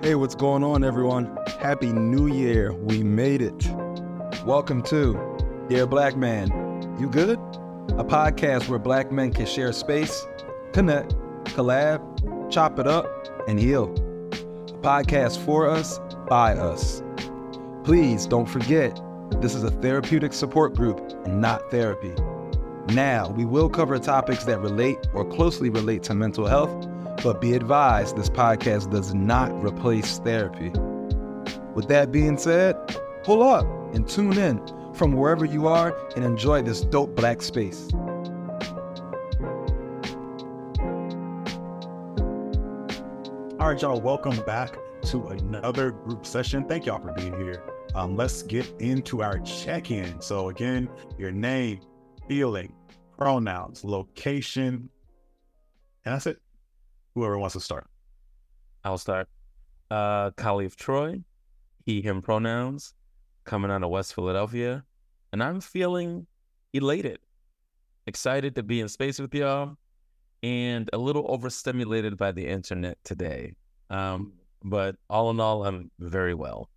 Hey, what's going on, everyone? Happy New Year. We made it. Welcome to Dear Black Man. You good? A podcast where black men can share space, connect, collab, chop it up, and heal. A podcast for us, by us. Please don't forget, this is a therapeutic support group and not therapy. Now, we will cover topics that relate or closely relate to mental health but be advised, this podcast does not replace therapy. With that being said, pull up and tune in from wherever you are and enjoy this dope black space. All right, y'all, welcome back to another group session. Thank y'all for being here. Um, let's get into our check in. So, again, your name, feeling, pronouns, location, and that's it. Whoever wants to start. I'll start. Uh, Khalif Troy, he, him pronouns, coming out of West Philadelphia. And I'm feeling elated, excited to be in space with y'all, and a little overstimulated by the internet today. Um, but all in all, I'm very well.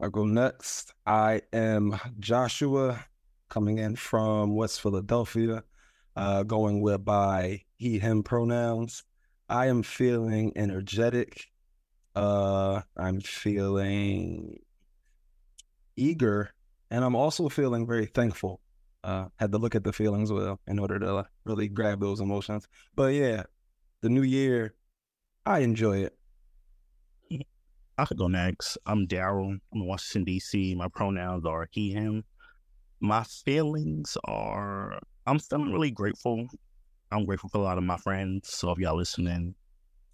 I'll go next. I am Joshua, coming in from West Philadelphia, uh, going with by he, him pronouns. I am feeling energetic. Uh, I'm feeling eager, and I'm also feeling very thankful. Uh, had to look at the feelings wheel in order to really grab those emotions. But yeah, the new year, I enjoy it. I could go next. I'm Daryl. I'm in Washington D.C. My pronouns are he, him. My feelings are I'm feeling really grateful I'm grateful for a lot of my friends. So if y'all listening,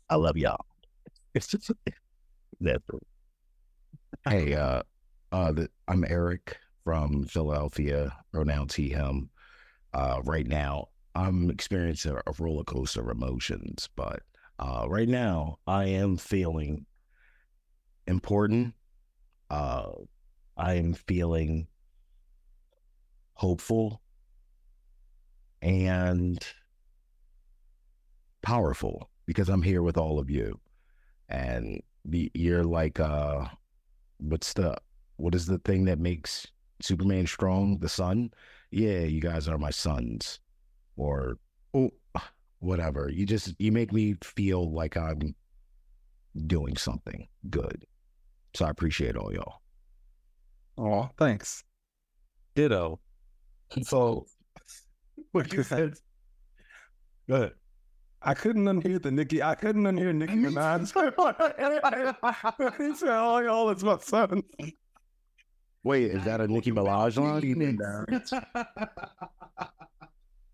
I love y'all. It's just. Hey, uh, uh, the, I'm Eric from Philadelphia. Pronouns he him. Uh, right now, I'm experiencing a roller coaster of emotions, but uh, right now, I am feeling important. Uh, I am feeling hopeful and powerful because I'm here with all of you. And the, you're like, uh, what's the, what is the thing that makes Superman strong? The sun? Yeah, you guys are my sons. Or, oh, whatever. You just, you make me feel like I'm doing something good. So I appreciate all y'all. Oh, thanks. Ditto. So, what you said? Go ahead. I couldn't unhear the Nicki. I couldn't unhear Nicki Minaj. he said, "Oh, y'all, it's my son." Wait, is that a Nicki Minaj line?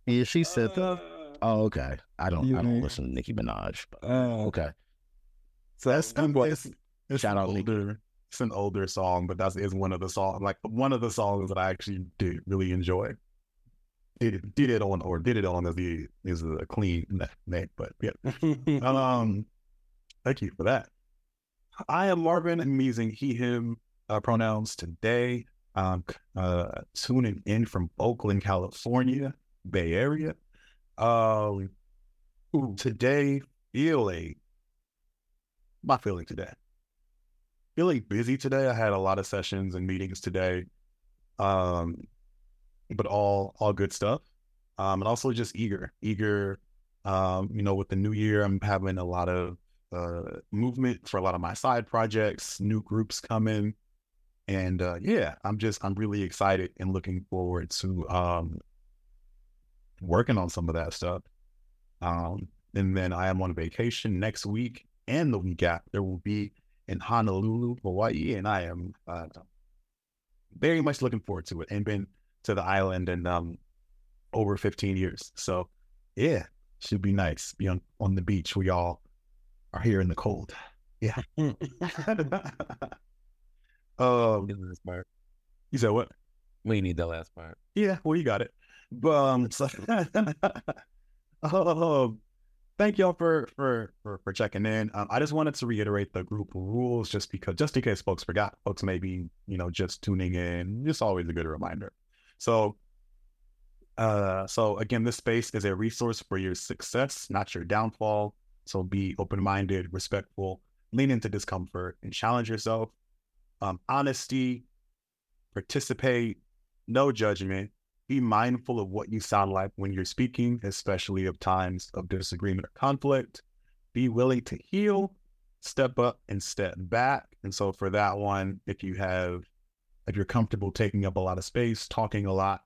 yeah, she said that. Uh, Oh, okay. I don't. You I don't mean- listen to Nicki Minaj. But, Oh, okay. So That's it's, it's Shout an out, Nicki. older, it's an older song, but that's one of the songs like one of the songs that I actually do really enjoy. Did it, did it on or did it on is the is a clean na- name, but yeah. Um, thank you for that. I am Marvin. I'm using he, him uh, pronouns today. Um, uh, tuning in from Oakland, California, Bay Area. Um, ooh, today feeling my feeling today. Feeling busy today. I had a lot of sessions and meetings today. Um, but all all good stuff. Um, and also just eager, eager um, you know, with the new year, I'm having a lot of uh, movement for a lot of my side projects, new groups coming, and uh, yeah, I'm just I'm really excited and looking forward to um, working on some of that stuff. Um, and then I am on vacation next week and the week after. There will be in Honolulu, Hawaii, and I am uh, very much looking forward to it. And been to the island in um, over 15 years, so yeah, should be nice. Be on, on the beach. We all are here in the cold. Yeah. um, this part. you said what? We need the last part. Yeah, well, you got it. But um, so, um, thank y'all for for for, for checking in. Um, I just wanted to reiterate the group rules, just because, just in case folks forgot, folks may be you know just tuning in. Just always a good reminder. So, uh, so again, this space is a resource for your success, not your downfall. So be open minded, respectful, lean into discomfort and challenge yourself. Um, honesty, participate, no judgment. Be mindful of what you sound like when you're speaking, especially of times of disagreement or conflict. Be willing to heal, step up and step back. And so for that one, if you have, if you're comfortable taking up a lot of space, talking a lot,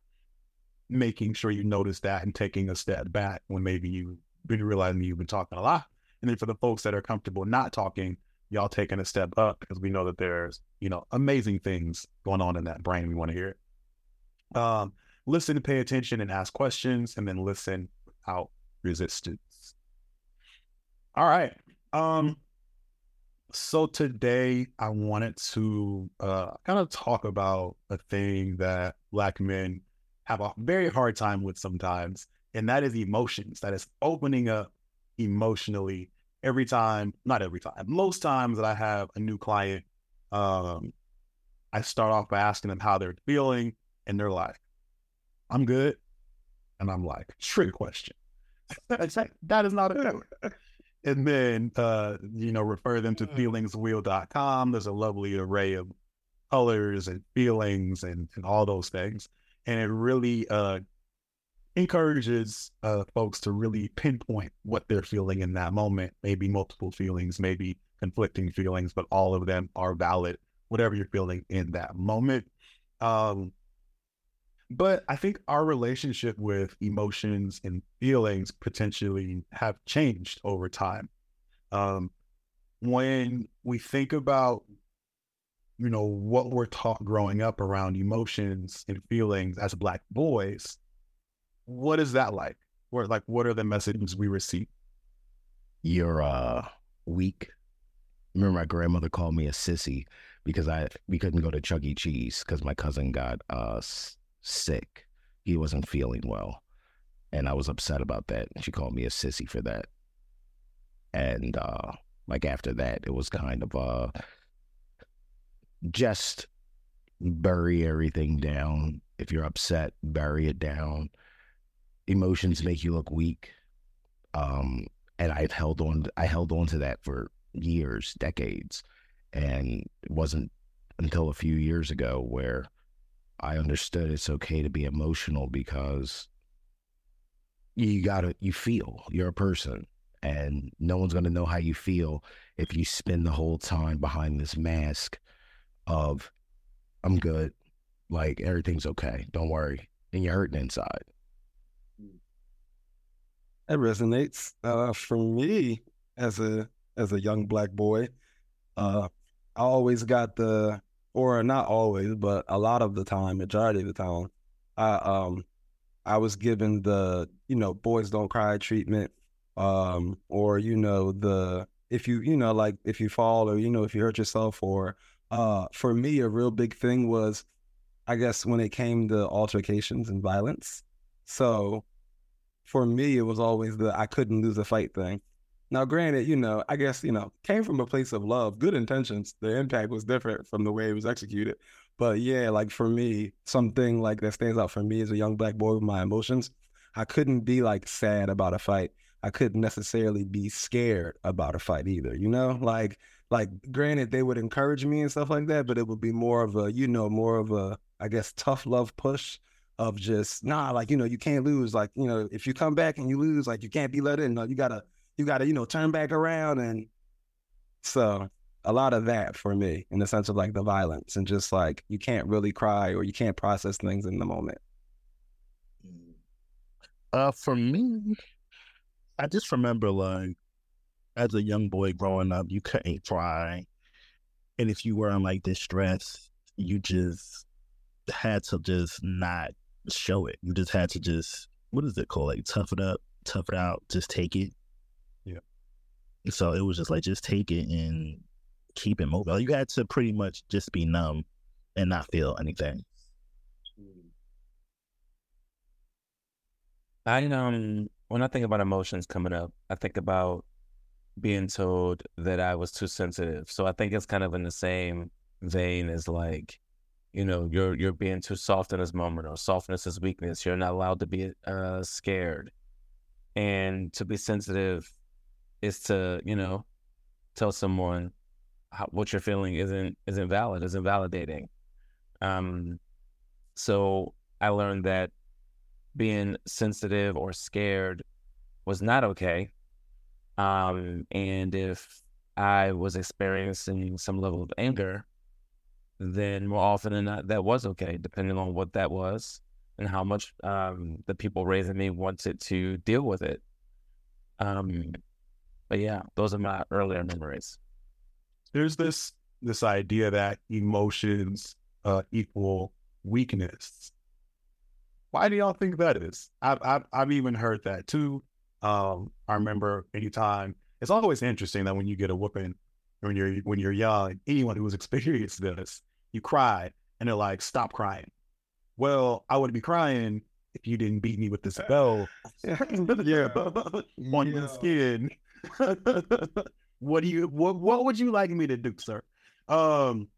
making sure you notice that and taking a step back when maybe you've been realizing you've been talking a lot. And then for the folks that are comfortable not talking, y'all taking a step up because we know that there's, you know, amazing things going on in that brain. We want to hear it. Um, listen, and pay attention, and ask questions, and then listen without resistance. All right. Um, so today I wanted to uh, kind of talk about a thing that Black men have a very hard time with sometimes, and that is emotions. That is opening up emotionally every time, not every time, most times that I have a new client. Um, I start off by asking them how they're feeling, and they're like, I'm good. And I'm like, trick question. that is not it. And then, uh, you know, refer them to feelingswheel.com. There's a lovely array of colors and feelings and, and all those things and it really uh, encourages uh, folks to really pinpoint what they're feeling in that moment. Maybe multiple feelings, maybe conflicting feelings, but all of them are valid. Whatever you're feeling in that moment. Um, but I think our relationship with emotions and feelings potentially have changed over time. Um, when we think about you know, what we're taught growing up around emotions and feelings as black boys, what is that like? Where like what are the messages we receive? You're uh weak. Remember my grandmother called me a sissy because I we couldn't go to Chuck E. Cheese because my cousin got uh sick. He wasn't feeling well. And I was upset about that. She called me a sissy for that. And uh like after that it was kind of uh just bury everything down. If you're upset, bury it down. Emotions make you look weak. Um, and I've held on, I held on to that for years, decades. And it wasn't until a few years ago where I understood it's okay to be emotional because you gotta, you feel, you're a person and no one's gonna know how you feel if you spend the whole time behind this mask of I'm good, like everything's okay, don't worry, and you're hurting inside. That resonates. Uh, for me, as a as a young black boy, uh, I always got the, or not always, but a lot of the time, majority of the time, I um, I was given the you know boys don't cry treatment, um, or you know the if you you know like if you fall or you know if you hurt yourself or uh, for me, a real big thing was, I guess, when it came to altercations and violence. So for me, it was always the I couldn't lose a fight thing. Now, granted, you know, I guess, you know, came from a place of love, good intentions. The impact was different from the way it was executed. But yeah, like for me, something like that stands out for me as a young black boy with my emotions. I couldn't be like sad about a fight. I couldn't necessarily be scared about a fight either, you know? Like like granted they would encourage me and stuff like that, but it would be more of a, you know, more of a, I guess, tough love push of just nah, like you know, you can't lose. Like you know, if you come back and you lose, like you can't be let in. No, you gotta, you gotta, you know, turn back around and so a lot of that for me in the sense of like the violence and just like you can't really cry or you can't process things in the moment. Uh, for me, I just remember like as a young boy growing up, you couldn't cry. And if you were in like distress, you just had to just not show it. You just had to just what is it called? Like tough it up, tough it out, just take it. So it was just like just take it and keep it mobile. You had to pretty much just be numb and not feel anything. I um when I think about emotions coming up, I think about being told that I was too sensitive. So I think it's kind of in the same vein as like, you know, you're you're being too soft in this moment, or softness is weakness. You're not allowed to be uh, scared, and to be sensitive is to, you know, tell someone how, what you're feeling isn't isn't valid, isn't validating. Um, so I learned that being sensitive or scared was not okay. Um, and if I was experiencing some level of anger, then more often than not, that was okay, depending on what that was and how much um, the people raising me wanted to deal with it. Um, but yeah, those are my earlier memories. There's this this idea that emotions uh, equal weakness. Why do y'all think that is? I've I've, I've even heard that too. Um, I remember anytime it's always interesting that when you get a whooping when you're when you're young, anyone who's experienced this, you cry and they're like, "Stop crying." Well, I wouldn't be crying if you didn't beat me with this bell. yeah, on your skin. what do you what what would you like me to do, sir? Um,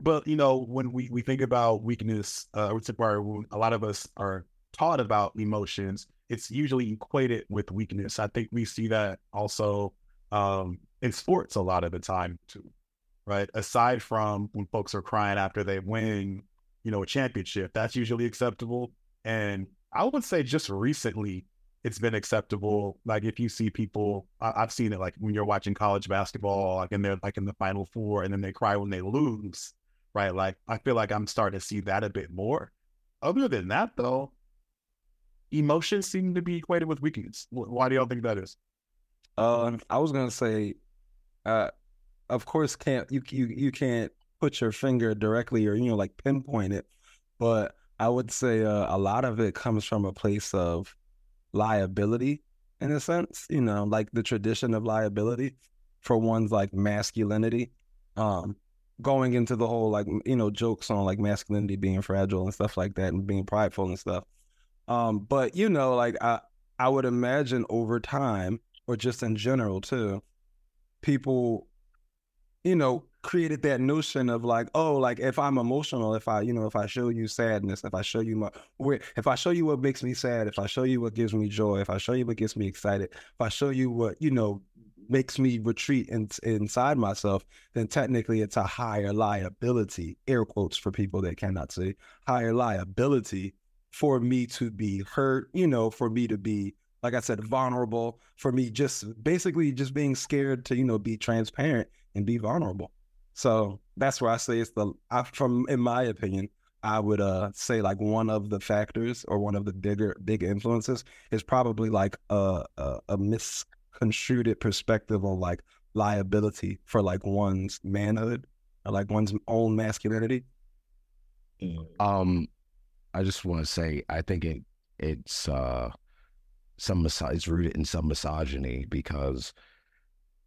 but you know, when we we think about weakness, uh, a lot of us are taught about emotions. It's usually equated with weakness. I think we see that also um, in sports a lot of the time too, right? Aside from when folks are crying after they win, you know, a championship, that's usually acceptable. And I would say just recently, it's been acceptable. Like if you see people, I, have seen it like when you're watching college basketball, like and they're like in the final four, and then they cry when they lose, right? Like I feel like I'm starting to see that a bit more. Other than that, though, emotions seem to be equated with weakness. Why do y'all think that is? Uh, I was gonna say, uh, of course, can't you you you can't put your finger directly or you know like pinpoint it, but I would say uh, a lot of it comes from a place of liability in a sense, you know, like the tradition of liability for one's like masculinity. Um, going into the whole like you know jokes on like masculinity being fragile and stuff like that and being prideful and stuff. Um, but you know, like I I would imagine over time or just in general too, people, you know, created that notion of like, oh, like if I'm emotional, if I, you know, if I show you sadness, if I show you my, if I show you what makes me sad, if I show you what gives me joy, if I show you what gets me excited, if I show you what, you know, makes me retreat in, inside myself, then technically it's a higher liability, air quotes for people that cannot see, higher liability for me to be hurt, you know, for me to be, like I said, vulnerable, for me just basically just being scared to, you know, be transparent and be vulnerable. So that's where I say it's the I, from in my opinion, I would uh say like one of the factors or one of the bigger big influences is probably like a, a, a misconstrued perspective on like liability for like one's manhood or like one's own masculinity. Mm. Um, I just want to say I think it it's uh some it's rooted in some misogyny because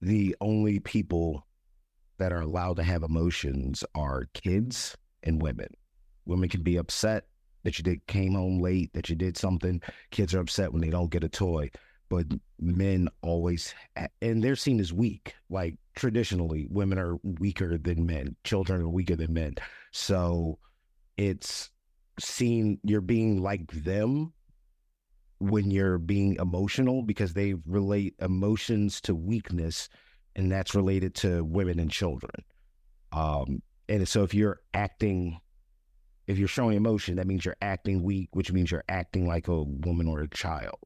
the only people that are allowed to have emotions are kids and women. Women can be upset that you did came home late, that you did something. Kids are upset when they don't get a toy, but men always and they're seen as weak. Like traditionally, women are weaker than men. Children are weaker than men. So it's seen you're being like them when you're being emotional because they relate emotions to weakness and that's related to women and children. Um, and so if you're acting, if you're showing emotion, that means you're acting weak, which means you're acting like a woman or a child.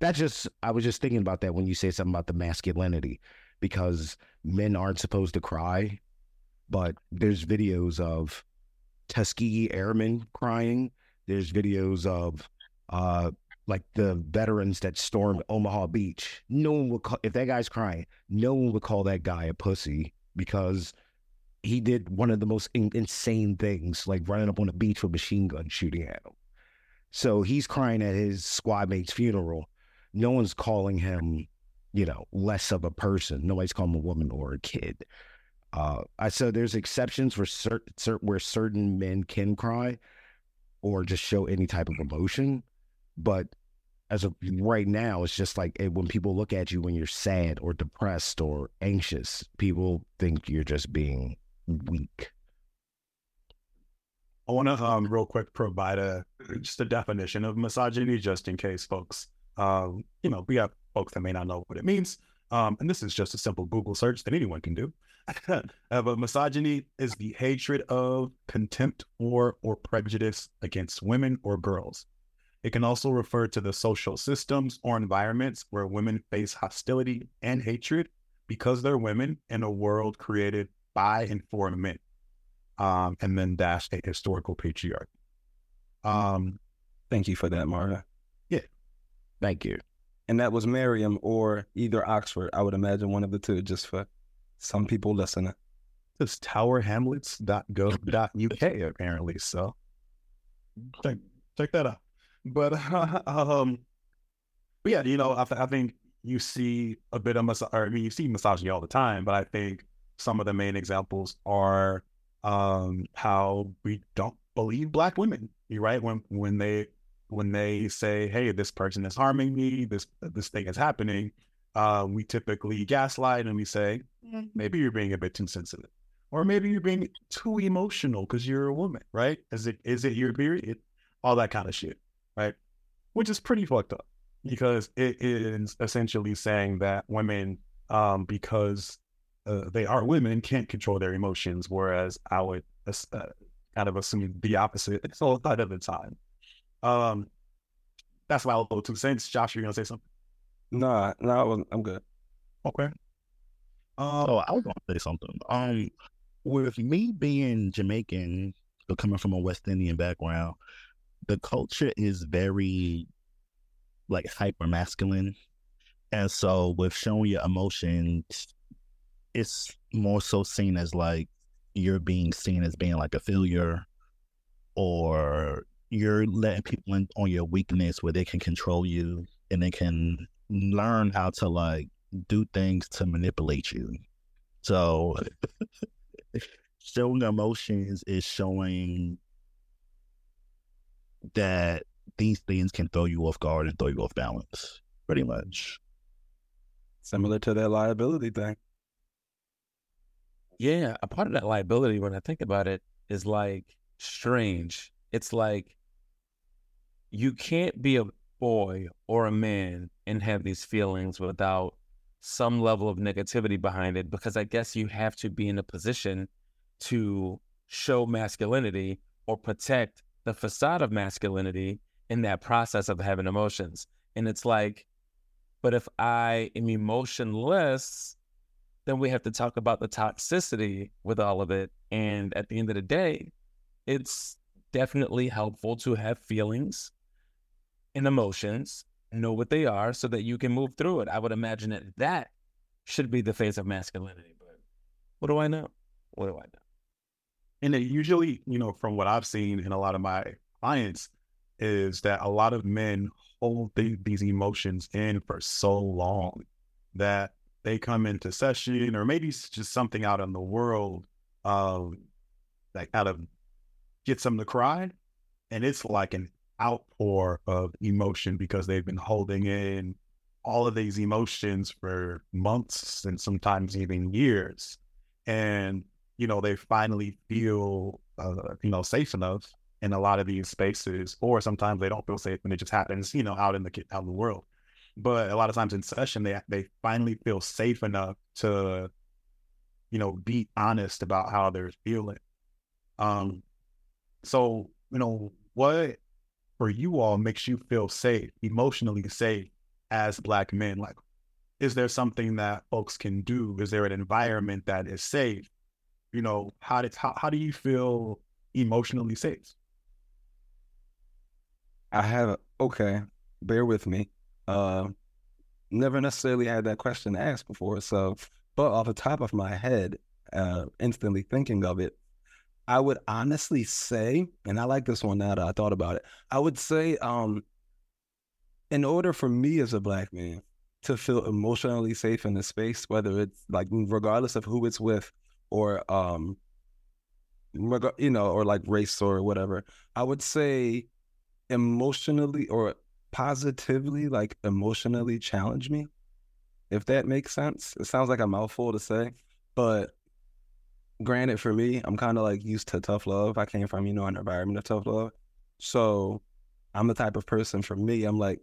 That's just, I was just thinking about that when you say something about the masculinity, because men aren't supposed to cry, but there's videos of Tuskegee Airmen crying. There's videos of uh, like the veterans that stormed Omaha Beach, no one would call, if that guy's crying, no one would call that guy a pussy because he did one of the most in- insane things, like running up on a beach with machine gun shooting at him. So he's crying at his squad mate's funeral. No one's calling him, you know, less of a person. Nobody's calling him a woman or a kid. Uh, I so there's exceptions for certain where certain men can cry or just show any type of emotion but as of right now, it's just like when people look at you when you're sad or depressed or anxious, people think you're just being weak. I want to um, real quick provide a just a definition of misogyny, just in case folks, um, you know, we have folks that may not know what it means. Um, and this is just a simple Google search that anyone can do. uh, but misogyny is the hatred of, contempt, or or prejudice against women or girls. It can also refer to the social systems or environments where women face hostility and hatred because they're women in a world created by and for men. Um, and then dash a historical patriarchy. Um, Thank you for that, Marta. Yeah. Thank you. And that was Merriam or either Oxford. I would imagine one of the two, just for some people listening. it's towerhamlets.gov.uk apparently. So check check that out. But um, but yeah, you know, I, th- I think you see a bit of mis- or I mean, you see misogyny all the time, but I think some of the main examples are um how we don't believe black women. You right when when they when they say, "Hey, this person is harming me. This this thing is happening." Uh, we typically gaslight and we say, "Mm, maybe you're being a bit too sensitive, or maybe you're being too emotional because you're a woman, right? Is it is it your period? All that kind of shit, right? Which is pretty fucked up because it is essentially saying that women, um, because uh, they are women, can't control their emotions, whereas I would uh, kind of assume the opposite It's a lot of the time. Um, that's my little two cents. Josh, you're gonna say something? Nah, no, I wasn't. I'm good. Okay. Um, Oh, I was gonna say something. Um, with me being Jamaican, but coming from a West Indian background, the culture is very like hyper masculine, and so with showing your emotions, it's more so seen as like you're being seen as being like a failure, or you're letting people in on your weakness where they can control you and they can learn how to like do things to manipulate you. So showing emotions is showing that these things can throw you off guard and throw you off balance. Pretty much. Similar to that liability thing. Yeah, a part of that liability, when I think about it, is like strange. It's like you can't be a boy or a man and have these feelings without some level of negativity behind it, because I guess you have to be in a position to show masculinity or protect the facade of masculinity in that process of having emotions. And it's like, but if I am emotionless, then we have to talk about the toxicity with all of it. And at the end of the day, it's definitely helpful to have feelings and emotions, know what they are so that you can move through it. I would imagine that that should be the face of masculinity. But what do I know? What do I know? And it usually, you know, from what I've seen in a lot of my clients, is that a lot of men hold the, these emotions in for so long that they come into session, or maybe it's just something out in the world, um, that kind of gets them to cry, and it's like an outpour of emotion because they've been holding in all of these emotions for months and sometimes even years, and you know, they finally feel, uh, you know, safe enough in a lot of these spaces, or sometimes they don't feel safe and it just happens, you know, out in the out in the world. But a lot of times in session, they they finally feel safe enough to, you know, be honest about how they're feeling. Um, so you know, what for you all makes you feel safe, emotionally safe as Black men? Like, is there something that folks can do? Is there an environment that is safe? You know, how did how, how do you feel emotionally safe? I have okay. Bear with me. Uh, never necessarily had that question asked before. So, but off the top of my head, uh, instantly thinking of it, I would honestly say, and I like this one now that I thought about it. I would say, um, in order for me as a black man to feel emotionally safe in the space, whether it's like regardless of who it's with, or um, you know, or like race or whatever, I would say emotionally or positively, like emotionally challenge me. If that makes sense, it sounds like a mouthful to say, but granted, for me, I'm kind of like used to tough love. I came from you know an environment of tough love, so I'm the type of person. For me, I'm like,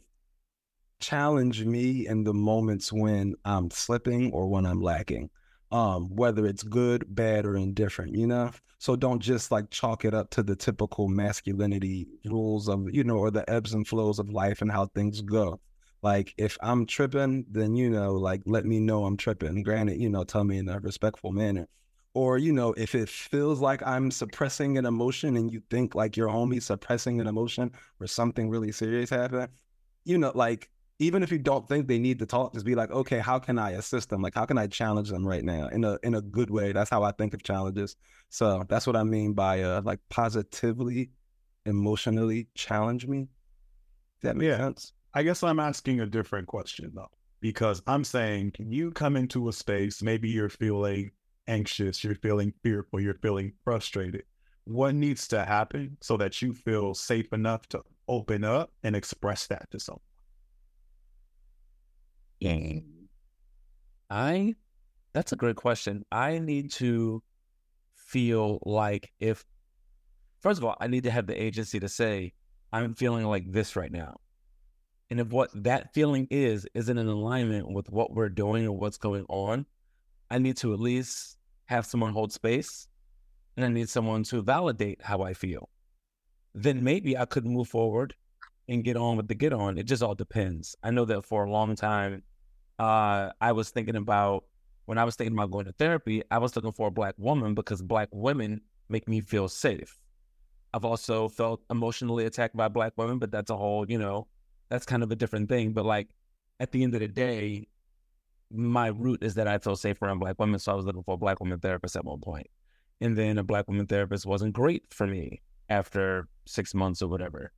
challenge me in the moments when I'm slipping or when I'm lacking, um, whether it's good, bad, or indifferent, you know? So don't just like chalk it up to the typical masculinity rules of, you know, or the ebbs and flows of life and how things go. Like if I'm tripping, then, you know, like let me know I'm tripping. Granted, you know, tell me in a respectful manner. Or, you know, if it feels like I'm suppressing an emotion and you think like your homie suppressing an emotion or something really serious happened, you know, like even if you don't think they need to talk, just be like, okay, how can I assist them? Like, how can I challenge them right now in a in a good way? That's how I think of challenges. So that's what I mean by uh, like positively, emotionally challenge me. Does that make Yeah. sense? I guess I'm asking a different question though, because I'm saying, can you come into a space, maybe you're feeling anxious, you're feeling fearful, you're feeling frustrated. What needs to happen so that you feel safe enough to open up and express that to someone? I that's a great question. I need to feel like if first of all, I need to have the agency to say, I'm feeling like this right now. And if what that feeling is isn't in alignment with what we're doing or what's going on, I need to at least have someone hold space and I need someone to validate how I feel. Then maybe I could move forward and get on with the get on. It just all depends. I know that for a long time, uh, I was thinking about when I was thinking about going to therapy, I was looking for a black woman because black women make me feel safe. I've also felt emotionally attacked by black women, but that's a whole, you know, that's kind of a different thing. But like at the end of the day, my root is that I feel safe around black women. So I was looking for a black woman therapist at one point. And then a black woman therapist wasn't great for me after six months or whatever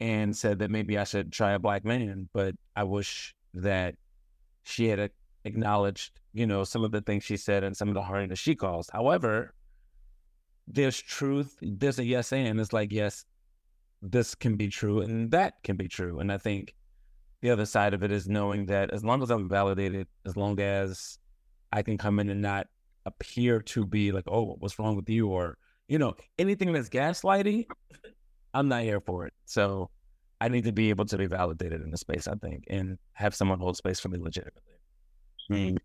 and said that maybe I should try a black man. But I wish that she had acknowledged, you know, some of the things she said and some of the harm that she caused. However, there's truth, there's a yes and it's like, yes, this can be true and that can be true. And I think the other side of it is knowing that as long as I'm validated, as long as I can come in and not appear to be like, oh, what's wrong with you? Or, you know, anything that's gaslighting, I'm not here for it. So I need to be able to be validated in the space, I think, and have someone hold space for me legitimately. Mm.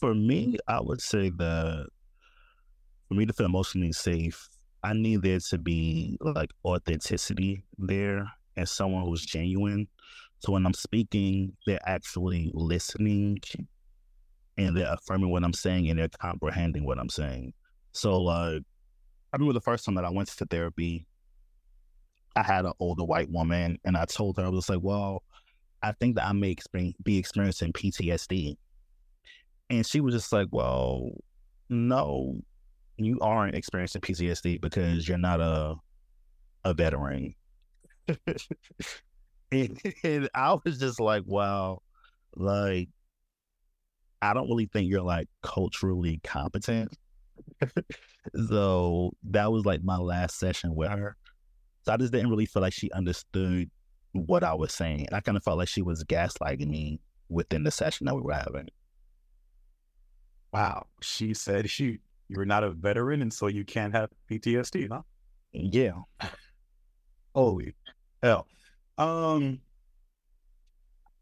For me, I would say that for me to feel emotionally safe, I need there to be like authenticity there and someone who's genuine. So when I'm speaking, they're actually listening and they're affirming what I'm saying and they're comprehending what I'm saying. So like I remember the first time that I went to therapy, I had an older white woman and I told her I was like, well, I think that I may be experiencing PTSD. And she was just like, well, no, you aren't experiencing PTSD because you're not a a veteran. and, and I was just like, wow, like I don't really think you're like culturally competent. So that was like my last session with her. So I just didn't really feel like she understood what I was saying. I kind of felt like she was gaslighting me within the session that we were having. Wow. She said she you're not a veteran and so you can't have PTSD, huh? Yeah. Holy hell. Um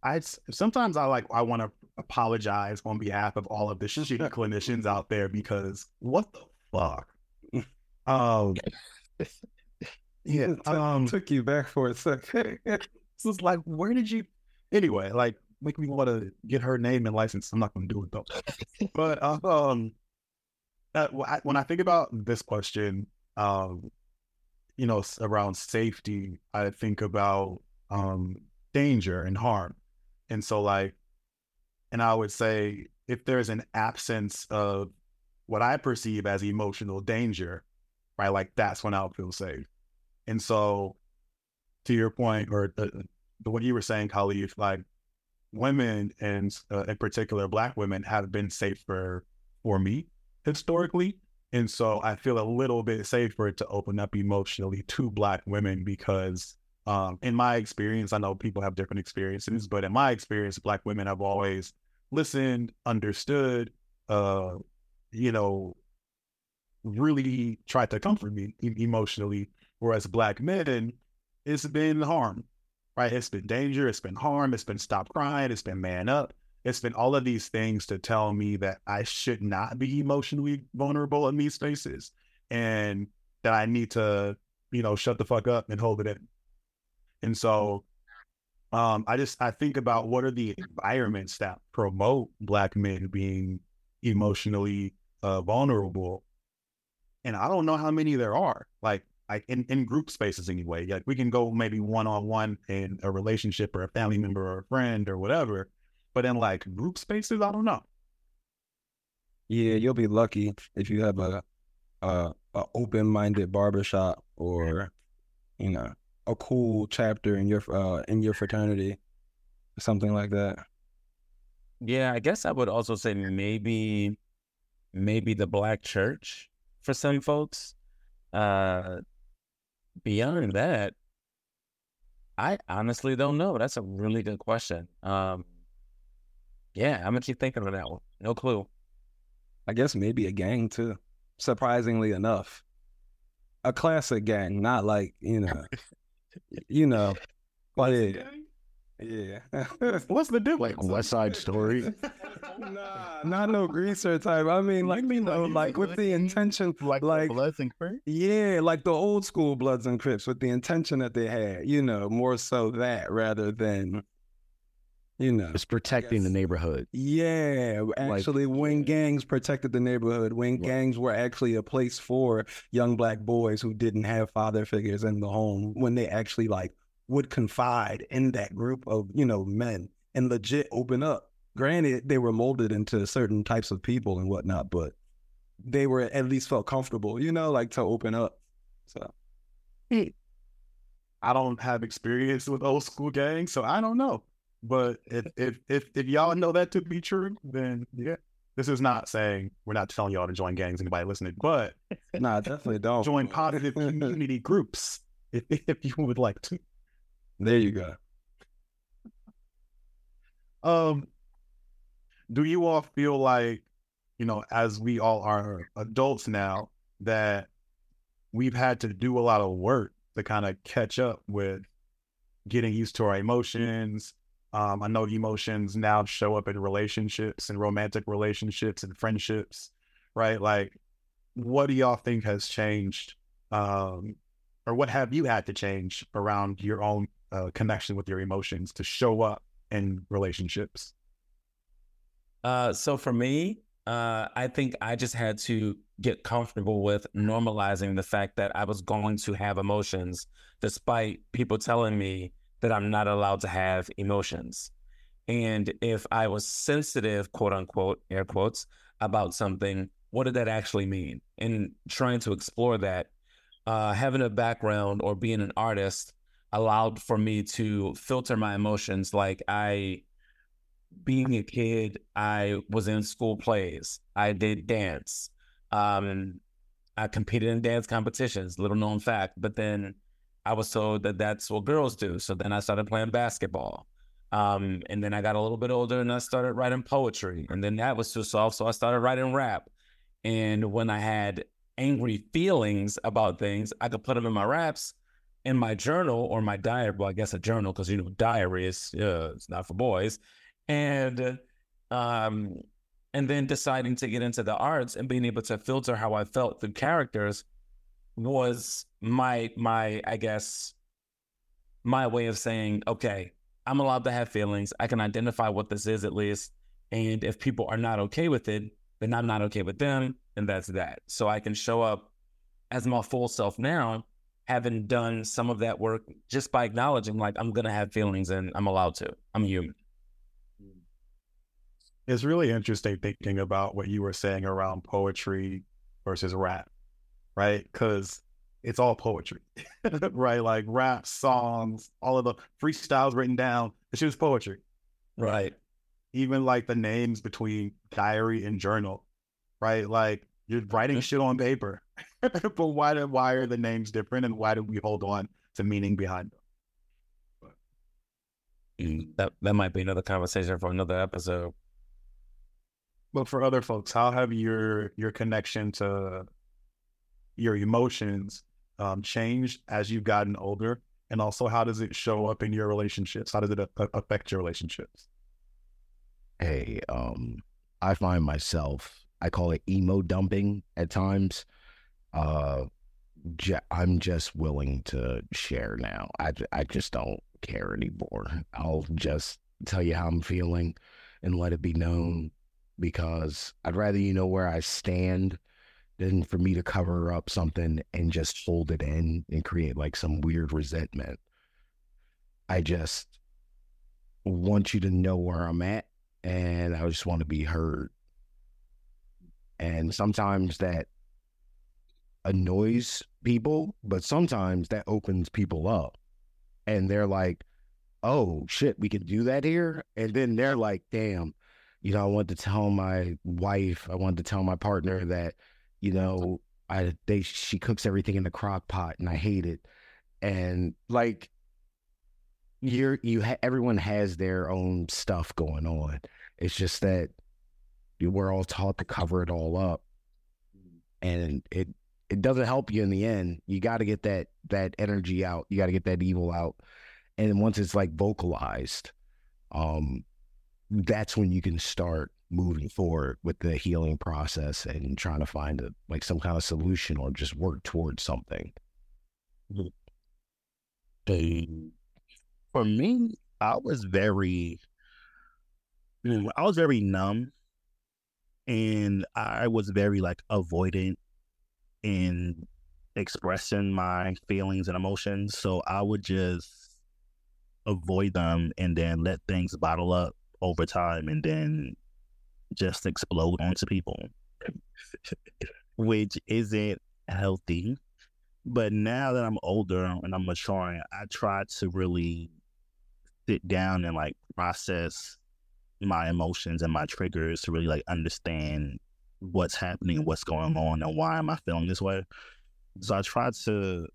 I sometimes I like I want to apologize on behalf of all of the shitty clinicians out there because what the fuck? Um yeah, um Took you back for a second. It's just like, where did you? Anyway, like, make me want to get her name and license. I'm not going to do it though. but um, I- when I think about this question, um, you know, around safety, I think about um danger and harm, and so like, and I would say if there's an absence of what I perceive as emotional danger, right, like that's when I'll feel safe, and so to your point, or the what you were saying, Khalif, like women and uh, in particular black women have been safer for me historically. And so I feel a little bit safer to open up emotionally to black women because um, in my experience, I know people have different experiences, but in my experience, black women have always listened, understood, uh, you know, really tried to comfort me emotionally. Whereas black men, it's been harm. right? It's been danger, it's been harm, it's been stop crying, it's been man up. It's been all of these things to tell me that I should not be emotionally vulnerable in these spaces and that I need to, you know, shut the fuck up and hold it in. And so um, I just I think about what are the environments that promote black men being emotionally uh, vulnerable, and I don't know how many there are. Like like in, in group spaces anyway. Like we can go maybe one on one in a relationship or a family member or a friend or whatever, but in like group spaces, I don't know. Yeah, you'll be lucky if you have a a, a open minded barbershop or you know a cool chapter in your uh in your fraternity, something like that. Yeah, I guess I would also say maybe maybe the black church for some folks. Uh beyond that, I honestly don't know. That's a really good question. Um yeah, I'm gonna keep thinking on that one. No clue. I guess maybe a gang too. Surprisingly enough, a classic gang, not like you know, you know, but yeah, yeah. What's the difference? Like West Side Story. nah, not no greaser type. I mean, like you know, like with the intention, Like, like Bloods and Crips? yeah, like the old school Bloods and Crips with the intention that they had. You know, more so that rather than, you know, It's protecting the neighborhood. Yeah, actually, when gangs protected the neighborhood, when Right. gangs were actually a place for young black boys who didn't have father figures in the home, when they actually like would confide in that group of you know men and legit open up. Granted, they were molded into certain types of people and whatnot, but they were at least felt comfortable, you know, like to open up. So I don't have experience with old school gangs, so I don't know. But if if if if y'all know that to be true, then yeah. This is not saying we're not telling y'all to join gangs. Anybody listening, but nah, definitely don't join positive community groups if, if you would like to. There you go. Um, do you all feel like, you know, as we all are adults now, that we've had to do a lot of work to kind of catch up with getting used to our emotions? Um, I know emotions now show up in relationships and romantic relationships and friendships, right? Like, what do y'all think has changed? Um, or what have you had to change around your own uh, connection with your emotions to show up in relationships? Uh, so for me, uh, I think I just had to get comfortable with normalizing the fact that I was going to have emotions, despite people telling me that I'm not allowed to have emotions. And if I was sensitive, quote unquote, air quotes, about something, what did that actually mean? And trying to explore that, uh, having a background or being an artist allowed for me to filter my emotions. Like I, being a kid, I was in school plays. I did dance. Um, I competed in dance competitions, little known fact. But then I was told that that's what girls do. So then I started playing basketball. Um, and then I got a little bit older and I started writing poetry. And then that was too soft. So I started writing rap. And when I had angry feelings about things, I could put them in my raps in my journal or my diary. Well, I guess a journal because, you know, diary is, uh, it's not for boys and um and then deciding to get into the arts and being able to filter how I felt through characters was my my I guess my way of saying okay I'm allowed to have feelings. I can identify what this is at least. And if people are not okay with it then I'm not okay with them and that's that. So I can show up as my full self now having done some of that work just by acknowledging like I'm gonna have feelings and I'm allowed to. I'm human. It's really interesting thinking about what you were saying around poetry versus rap, right? Because it's all poetry, right? Like rap, songs, all of the freestyles written down. It's just poetry. right Even like the names between diary and journal, right? Like you're writing shit on paper, but why do, why are the names different, and why do we hold on to meaning behind them? Mm, that that might be another conversation for another episode. But for other folks, how have your your connection to your emotions um, changed as you've gotten older? And also, how does it show up in your relationships? How does it a- affect your relationships? Hey, um, I find myself, I call it emo dumping at times. Uh, j- I'm just willing to share now. I, I just don't care anymore. I'll just tell you how I'm feeling and let it be known because I'd rather you know where I stand than for me to cover up something and just hold it in and create like some weird resentment. I just want you to know where I'm at and I just want to be heard. And sometimes that annoys people, but sometimes that opens people up. And they're like, oh shit, we can do that here. And then they're like, damn, you know, I want to tell my wife, I wanted to tell my partner that, you know, I they she cooks everything in the crock pot and I hate it. And like you're you ha- everyone has their own stuff going on. It's just that we're all taught to cover it all up, and it it doesn't help you in the end. You got to get that that energy out. You got to get that evil out, and once it's like vocalized, um, that's when you can start moving forward with the healing process and trying to find a like some kind of solution or just work towards something. For me, I was very, mm, I was very numb, and I was very like avoidant in expressing my feelings and emotions. So I would just avoid them and then let things bottle up over time, and then just explode onto people, which isn't healthy. But now that I'm older and I'm maturing, I try to really sit down and like process my emotions and my triggers to really like understand what's happening, what's going on, and why am I feeling this way. So I try to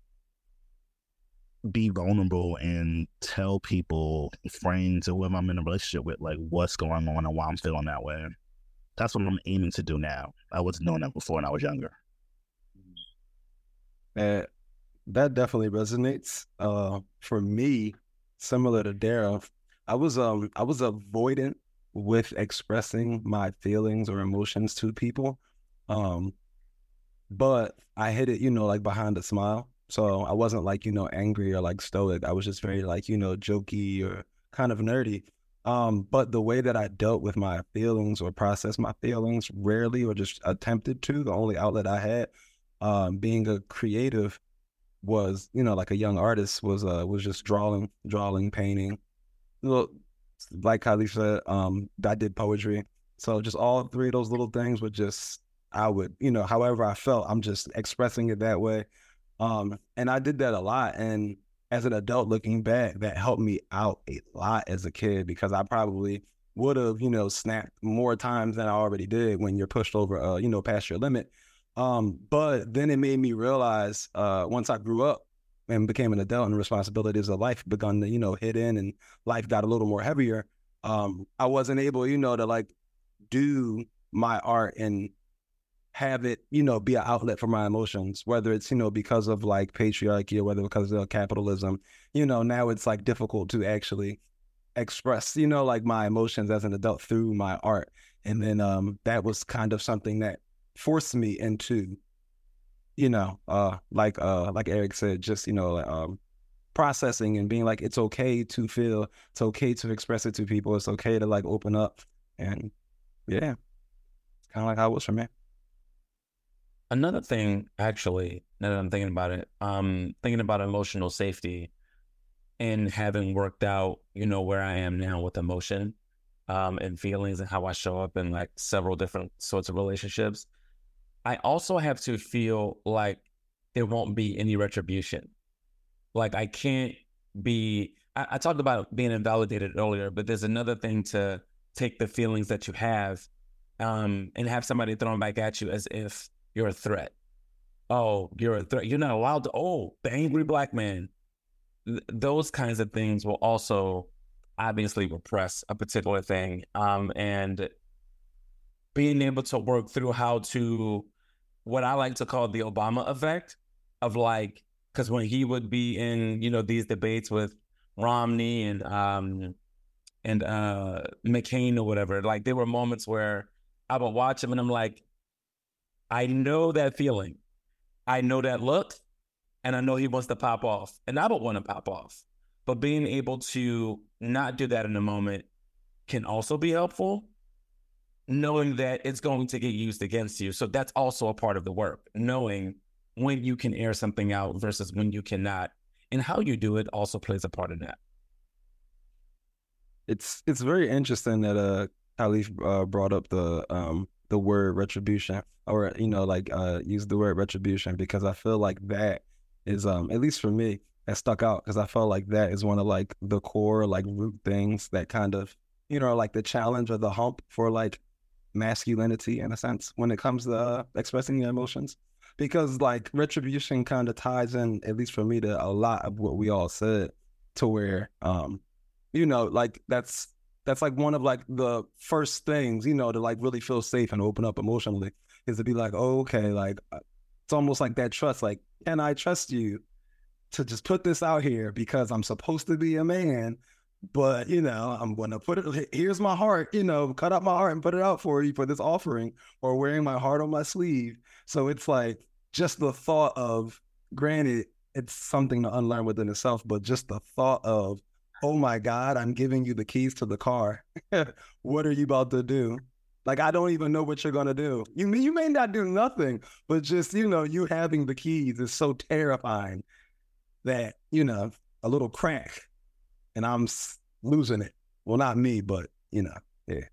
be vulnerable and tell people, friends, or whoever I'm in a relationship with, like what's going on and why I'm feeling that way. That's what I'm aiming to do now. I wasn't doing that before when I was younger. That definitely resonates. Uh, for me, similar to Dara, I was um I was avoidant with expressing my feelings or emotions to people. Um, but I hid it, you know, like behind a smile. So I wasn't like, you know, angry or like stoic. I was just very like, you know, jokey or kind of nerdy. Um, but the way that I dealt with my feelings or processed my feelings rarely or just attempted to, the only outlet I had, um, being a creative was, you know, like a young artist was uh was just drawing, drawing, painting. Little like Kylie said, um, I did poetry. So just all three of those little things would just I would, you know, however I felt, I'm just expressing it that way. Um, and I did that a lot. And as an adult looking back, that helped me out a lot as a kid because I probably would have, you know, snapped more times than I already did when you're pushed over, uh, you know, past your limit. Um, but then it made me realize uh, once I grew up and became an adult and responsibilities of life begun to, you know, hit in and life got a little more heavier. Um, I wasn't able, you know, to like do my art and have it, you know, be an outlet for my emotions, whether it's, you know, because of like patriarchy or whether because of capitalism, you know, now it's like difficult to actually express, you know, like my emotions as an adult through my art. And then um that was kind of something that forced me into, you know, uh like uh like Eric said, just, you know, um processing and being like it's okay to feel, it's okay to express it to people, it's okay to like open up. And yeah. It's kind of like how it was for me. Another thing, actually, now that I'm thinking about it, um, thinking about emotional safety and having worked out, you know, where I am now with emotion, um, and feelings and how I show up in like several different sorts of relationships. I also have to feel like there won't be any retribution. Like I can't be. I, I talked about being invalidated earlier, but there's another thing to take the feelings that you have, um, and have somebody thrown back at you as if you're a threat. Oh, you're a threat. You're not allowed to. Oh, the angry black man. Th- those kinds of things will also obviously repress a particular thing. Um, and being able to work through how to, what I like to call the Obama effect of like because when he would be in you know these debates with Romney and um and uh McCain or whatever, like there were moments where I would watch him and I'm like, I know that feeling, I know that look, and I know he wants to pop off, and I don't want to pop off. But being able to not do that in a moment can also be helpful, knowing that it's going to get used against you. So that's also a part of the work, knowing when you can air something out versus when you cannot. And how you do it also plays a part in that. It's it's very interesting that uh Khalif uh, brought up the um the word retribution or you know like uh used the word retribution because I feel like that is um at least for me that stuck out because I felt like that is one of like the core like root things that kind of you know like the challenge or the hump for like masculinity in a sense when it comes to uh, expressing your emotions because like retribution kind of ties in at least for me to a lot of what we all said to where um you know like that's that's like one of like the first things you know to like really feel safe and open up emotionally is to be like okay like uh, it's almost like that trust like can i trust you to just put this out here because i'm supposed to be a man but you know i'm gonna put it here's my heart you know cut out my heart and put it out for you for this offering or wearing my heart on my sleeve. So it's like just the thought of granted it's something to unlearn within itself but just the thought of oh my god i'm giving you the keys to the car. What are you about to do? Like i don't even know what you're gonna do. You you may not do nothing but just you know you having the keys is so terrifying that you know a little crack and i'm losing it. Well not me but you know yeah.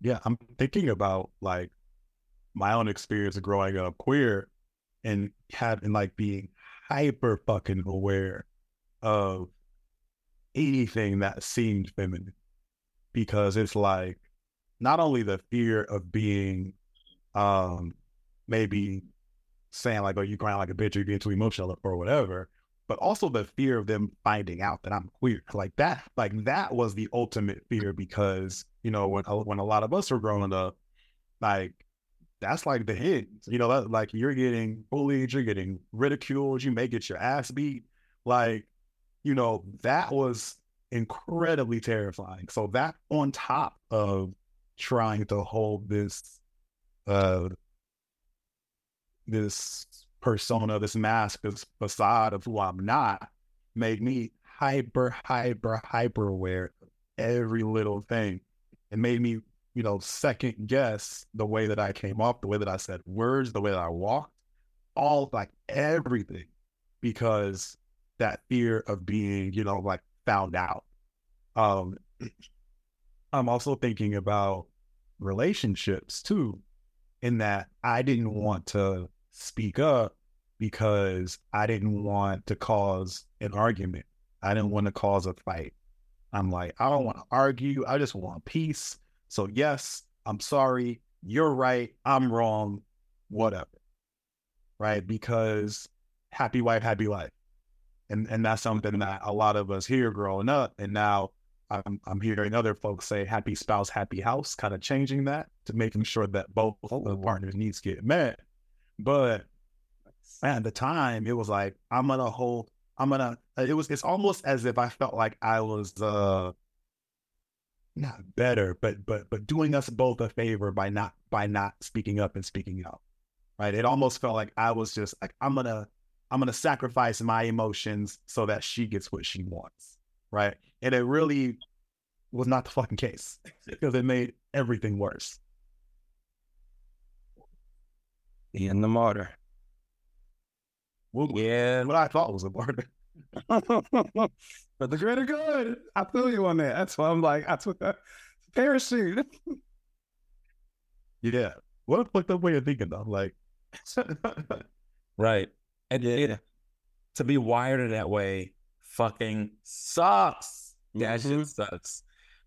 Yeah i'm thinking about like my own experience of growing up queer and having like being hyper fucking aware of anything that seemed feminine. Because it's like not only the fear of being um maybe saying like oh you crying like a bitch or you're too emotional or whatever but also the fear of them finding out that i'm queer. Like that like that was the ultimate fear because you know when when a lot of us were growing up like that's like the hit you know that, like you're getting bullied you're getting ridiculed you may get your ass beat. Like you know, that was incredibly terrifying. So that on top of trying to hold this uh this persona, this mask, this facade of who I'm not, made me hyper, hyper, hyper aware of every little thing. It made me, you know, second guess the way that I came up, the way that I said words, the way that I walked, all like everything. Because that fear of being, you know, like found out. Um, I'm also thinking about relationships too, in that I didn't mm-hmm. want to speak up because I didn't want to cause an argument. I didn't mm-hmm. want to cause a fight. I'm like, I don't want to mm-hmm. argue. I just want peace. So, yes, I'm sorry. You're right. I'm wrong. Whatever. Right. Because happy wife, happy life and and that's something that a lot of us hear growing up, and now I'm I'm hearing other folks say happy spouse, happy house, kind of changing that to making sure that both the partners' needs get met. But at the time, it was like I'm gonna hold. I'm gonna. It was. It's almost as if I felt like I was uh not better, but but but doing us both a favor by not by not speaking up and speaking out. Right. It almost felt like I was just like I'm gonna I'm going to sacrifice my emotions so that she gets what she wants. Right. And it really was not the fucking case because it made everything worse. Ian the martyr. Well, yeah. What I thought was a martyr. but the greater good. I feel you on that. That's why I'm like, I took a parachute. yeah. What a fucked up way of thinking though. Like, right. And yeah. it, to be wired in that way fucking sucks. That mm-hmm. shit sucks.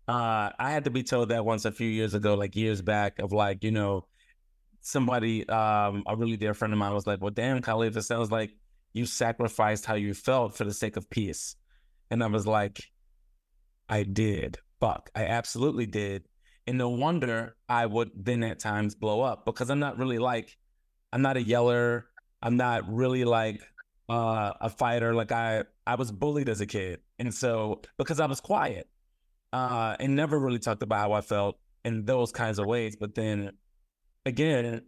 Uh, I had to be told that once a few years ago, like years back, of like, you know, somebody, um, a really dear friend of mine was like, Well, damn, Khalif, it sounds like you sacrificed how you felt for the sake of peace. And I was like, I did. Fuck. I absolutely did. And no wonder I would then at times blow up because I'm not really like, I'm not a yeller. I'm not really like uh, a fighter. Like I, I was bullied as a kid, and so because I was quiet, uh, and never really talked about how I felt in those kinds of ways. But then, again,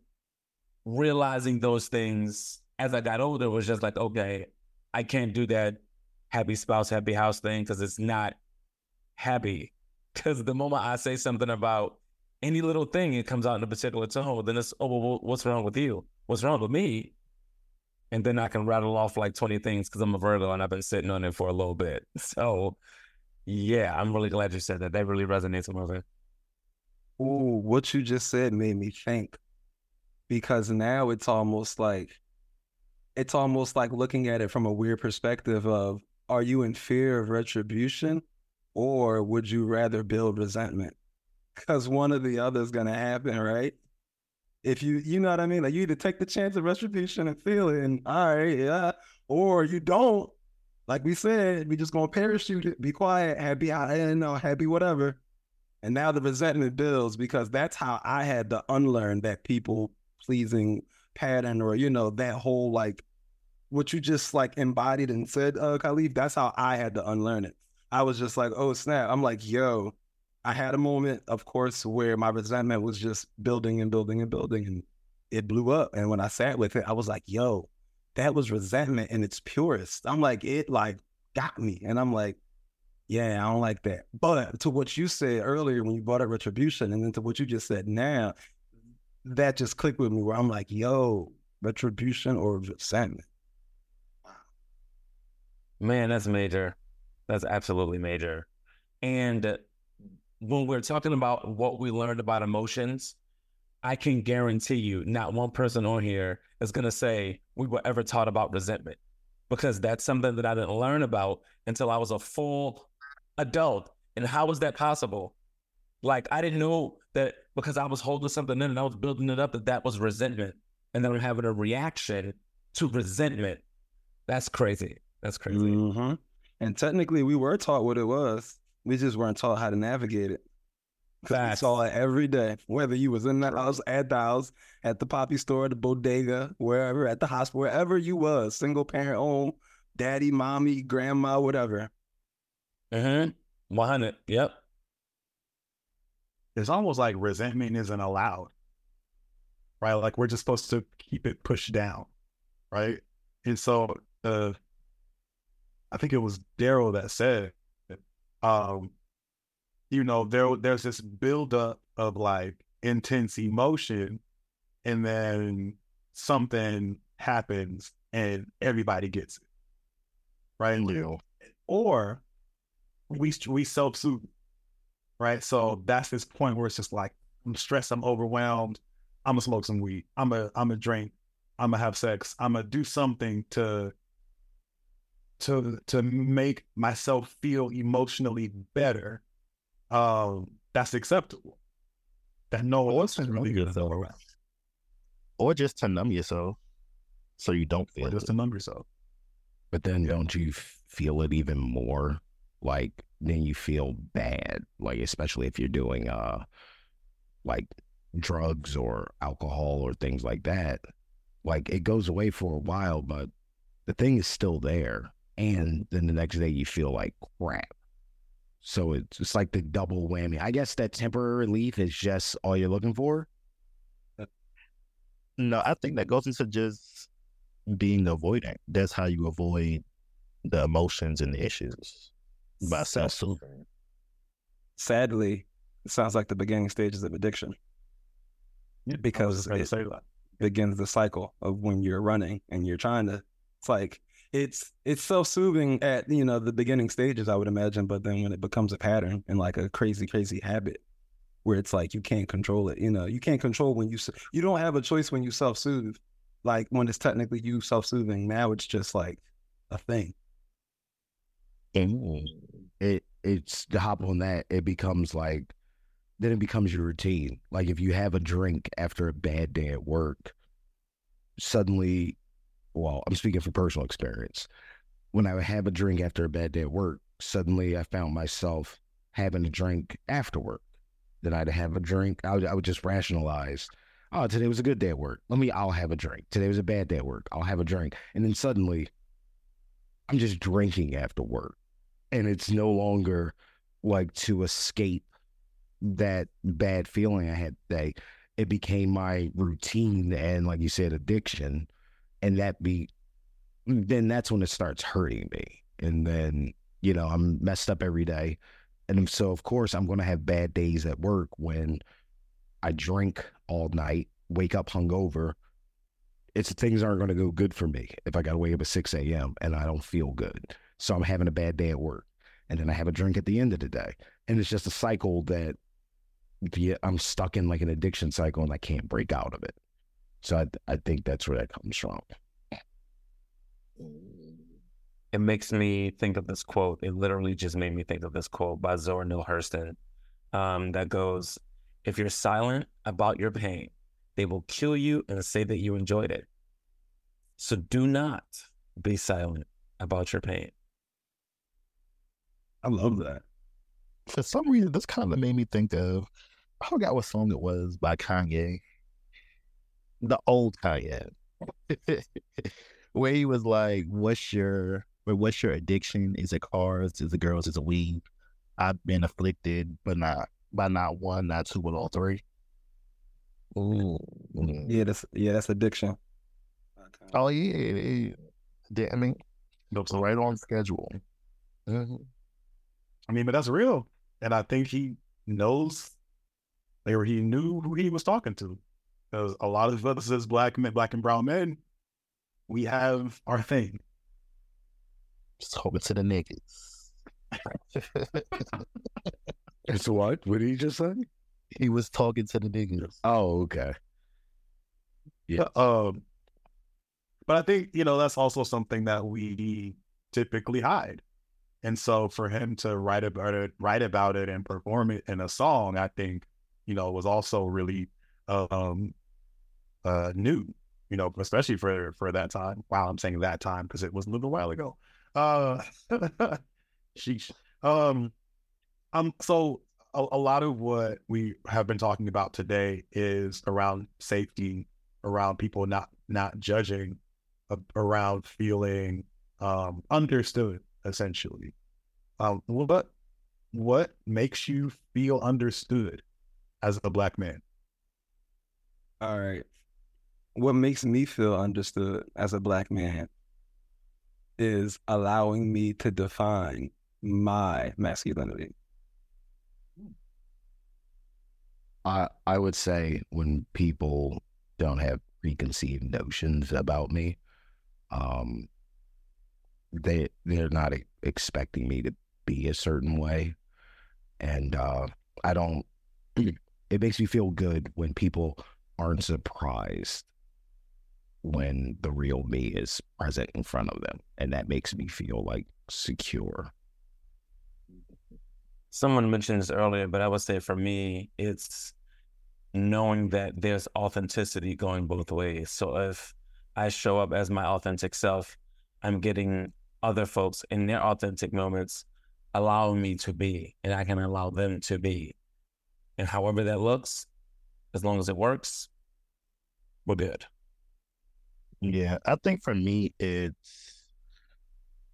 realizing those things as I got older was just like, okay, I can't do that happy spouse, happy house thing because it's not happy. Because the moment I say something about any little thing, it comes out in a particular tone, then it's, oh, well, what's wrong with you? What's wrong with me? And then I can rattle off like 20 things because I'm a Virgo and I've been sitting on it for a little bit. So, yeah, I'm really glad you said that. That really resonates with me. Ooh, what you just said made me think because now it's almost like it's almost like looking at it from a weird perspective of are you in fear of retribution or would you rather build resentment? Because one or the other is going to happen, right? If you, you know what I mean? Like you either take the chance of retribution and feel it, and all right, yeah, or you don't. Like we said, we just gonna parachute it, be quiet, happy, I don't know, happy, whatever. And now the resentment builds because that's how I had to unlearn that people pleasing pattern or, you know, that whole like what you just like embodied and said, uh, Khalif, that's how I had to unlearn it. I was just like, oh snap. I'm like, yo, I had a moment, of course, where my resentment was just building and building and building and it blew up. And when I sat with it, I was like, yo, that was resentment in its purest. I'm like, it like got me. And I'm like, yeah, I don't like that. But to what you said earlier when you brought up retribution, and then to what you just said now, that just clicked with me where I'm like, yo, retribution or resentment. Wow. Man, that's major. That's absolutely major. And when we're talking about what we learned about emotions, I can guarantee you not one person on here is going to say we were ever taught about resentment because that's something that I didn't learn about until I was a full adult. And how was that possible? Like, I didn't know that because I was holding something in and I was building it up, that that was resentment. And then I'm having a reaction to resentment. That's crazy. That's crazy. Mm-hmm. And technically, we were taught what it was. We just weren't taught how to navigate it. Because we saw it every day, whether you was in the house, at the house, at the poppy store, the bodega, wherever, at the hospital, wherever you was, single parent home, daddy, mommy, grandma, whatever. Mm-hmm. 100. Yep. It's almost like resentment isn't allowed, right? Like we're just supposed to keep it pushed down, right? And so, uh, I think it was Daryl that said, um, you know, there there's this buildup of like intense emotion, and then something happens and everybody gets it, right? Yeah. Or we we self soothe, right? So that's this point where it's just like I'm stressed, I'm overwhelmed. I'm gonna smoke some weed. I'm a I'm a drink. I'm gonna have sex. I'm gonna do something to to to make myself feel emotionally better. Um, that's acceptable. That no one else is really good though around. Or just to numb yourself so you don't feel Or just it. to numb yourself. But then don't you feel it even more? Like then you feel bad, like especially if you're doing uh like drugs or alcohol or things like that. Like it goes away for a while, but the thing is still there. And then the next day you feel like crap. So it's it's like the double whammy. I guess that temporary relief is just all you're looking for. Uh, no, I think that goes into just being avoidant. That's how you avoid the emotions and the issues by self soothing. Sadly, it sounds like the beginning stages of addiction Yeah, because it begins the cycle of when you're running and you're trying to. It's like it's it's self-soothing at you know the beginning stages, I would imagine, but then when it becomes a pattern and like a crazy, crazy habit, where it's like you can't control it. You know, you can't control when you you don't have a choice when you self-soothe. Like when it's technically you self-soothing, now it's just like a thing. Mm. it it's to hop on that it becomes like then it becomes your routine like if you have a drink after a bad day at work suddenly well i'm speaking from personal experience when i would have a drink after a bad day at work suddenly i found myself having a drink after work then i'd have a drink i would, I would just rationalize oh today was a good day at work let me i'll have a drink today was a bad day at work i'll have a drink and then suddenly I'm just drinking after work. And it's no longer like to escape that bad feeling I had today. It became my routine and like you said, addiction. And that be then that's when it starts hurting me. And then, you know, I'm messed up every day. And so of course I'm gonna have bad days at work when I drink all night, wake up hungover. It's things aren't going to go good for me if I got to wake up at 6 a.m. and I don't feel good. So I'm having a bad day at work. And then I have a drink at the end of the day. And it's just a cycle that I'm stuck in like an addiction cycle and I can't break out of it. So I, I think that's where that comes from. It makes me think of this quote. It literally just made me think of this quote by Zora Neale Hurston um, that goes, If you're silent about your pain, they will kill you and say that you enjoyed it. So do not be silent about your pain. I love that. For some reason, this kind of made me think of I forgot what song it was by Kanye, the old Kanye, where he was like, "What's your what's your addiction? Is it cars? Is it girls? Is it weed? I've been afflicted, but not by not one, not two, but all three. Ooh. Yeah, that's yeah, that's addiction. Oh yeah, yeah. yeah. I mean, Dope right on schedule. Mm-hmm. I mean, but that's real, and I think he knows, or he knew who he was talking to, because a lot of us as black men, black and brown men, we have our thing. Just talking to the niggas. it's what? What did he just say? He was talking to the niggas. Oh, okay. Yeah. Um, but I think you know that's also something that we typically hide, and so for him to write about it, write about it, and perform it in a song, I think you know was also really um uh new, you know, especially for for that time. Wow, I'm saying that time because it was a little while ago. Uh, sheesh. Um, um. So a, a lot of what we have been talking about today is around safety, around people not not judging, uh, around feeling um, understood, essentially. Um, what what makes you feel understood as a black man? All right. What makes me feel understood as a black man is allowing me to define my masculinity. I I would say when people don't have preconceived notions about me, um, they they're not expecting me to be a certain way, and uh, I don't. It makes me feel good when people aren't surprised when the real me is present in front of them, and that makes me feel like secure. Someone mentioned this earlier, but I would say for me, it's knowing that there's authenticity going both ways. So if I show up as my authentic self, I'm getting other folks in their authentic moments allowing me to be, and I can allow them to be. And however that looks, as long as it works, we're good. Yeah, I think for me, it's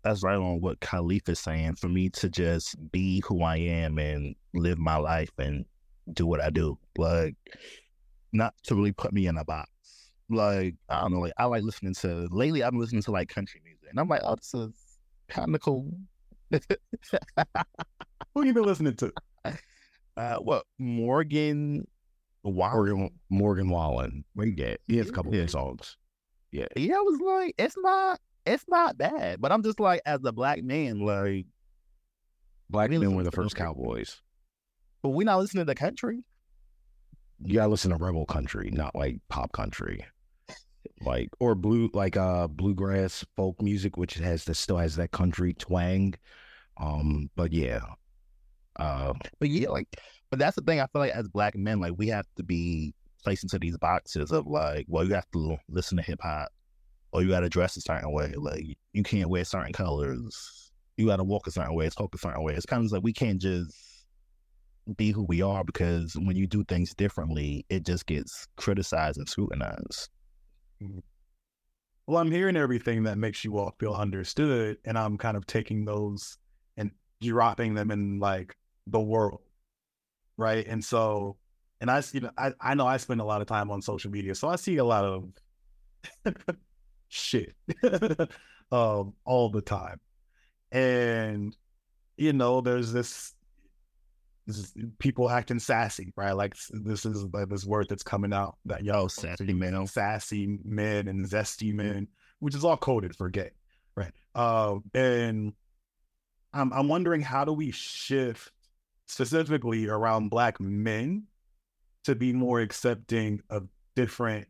that's right on what Khalif is saying. For me to just be who I am and live my life and do what I do, like not to really put me in a box. Like I don't know, like I like listening to lately. I've been listening to like country music, and I'm like, oh, this is kind of cool. Who you been listening to? Uh, what Morgan? Morgan Morgan Wallen. We get he has a couple of songs. Yeah, yeah. I was like, it's not, it's not bad. But I'm just like, as a black man, like, black men were the first cowboys. But we not listening to the country. You gotta listen to rebel country, not like pop country, like or blue, like uh bluegrass folk music, which has that still has that country twang. Um, but yeah, uh, but yeah, like, but that's the thing. I feel like as black men, like we have to be placed into these boxes of like, well, you have to listen to hip hop, or you got to dress a certain way. Like you can't wear certain colors. You got to walk a certain way, talk a certain way. It's kind of like we can't just be who we are because when you do things differently, it just gets criticized and scrutinized. Mm-hmm. well, I'm hearing everything that makes you all feel understood, and I'm kind of taking those and dropping them in like the world, right? And so, and I, you know, I, I know I spend a lot of time on social media, so I see a lot of shit um, all the time, and you know, there's this this is people acting sassy, right? Like this is like this word that's coming out that yo, sassy men, sassy men, and zesty men, which is all coded for gay, right? Um, and I'm I'm wondering how do we shift specifically around black men to be more accepting of different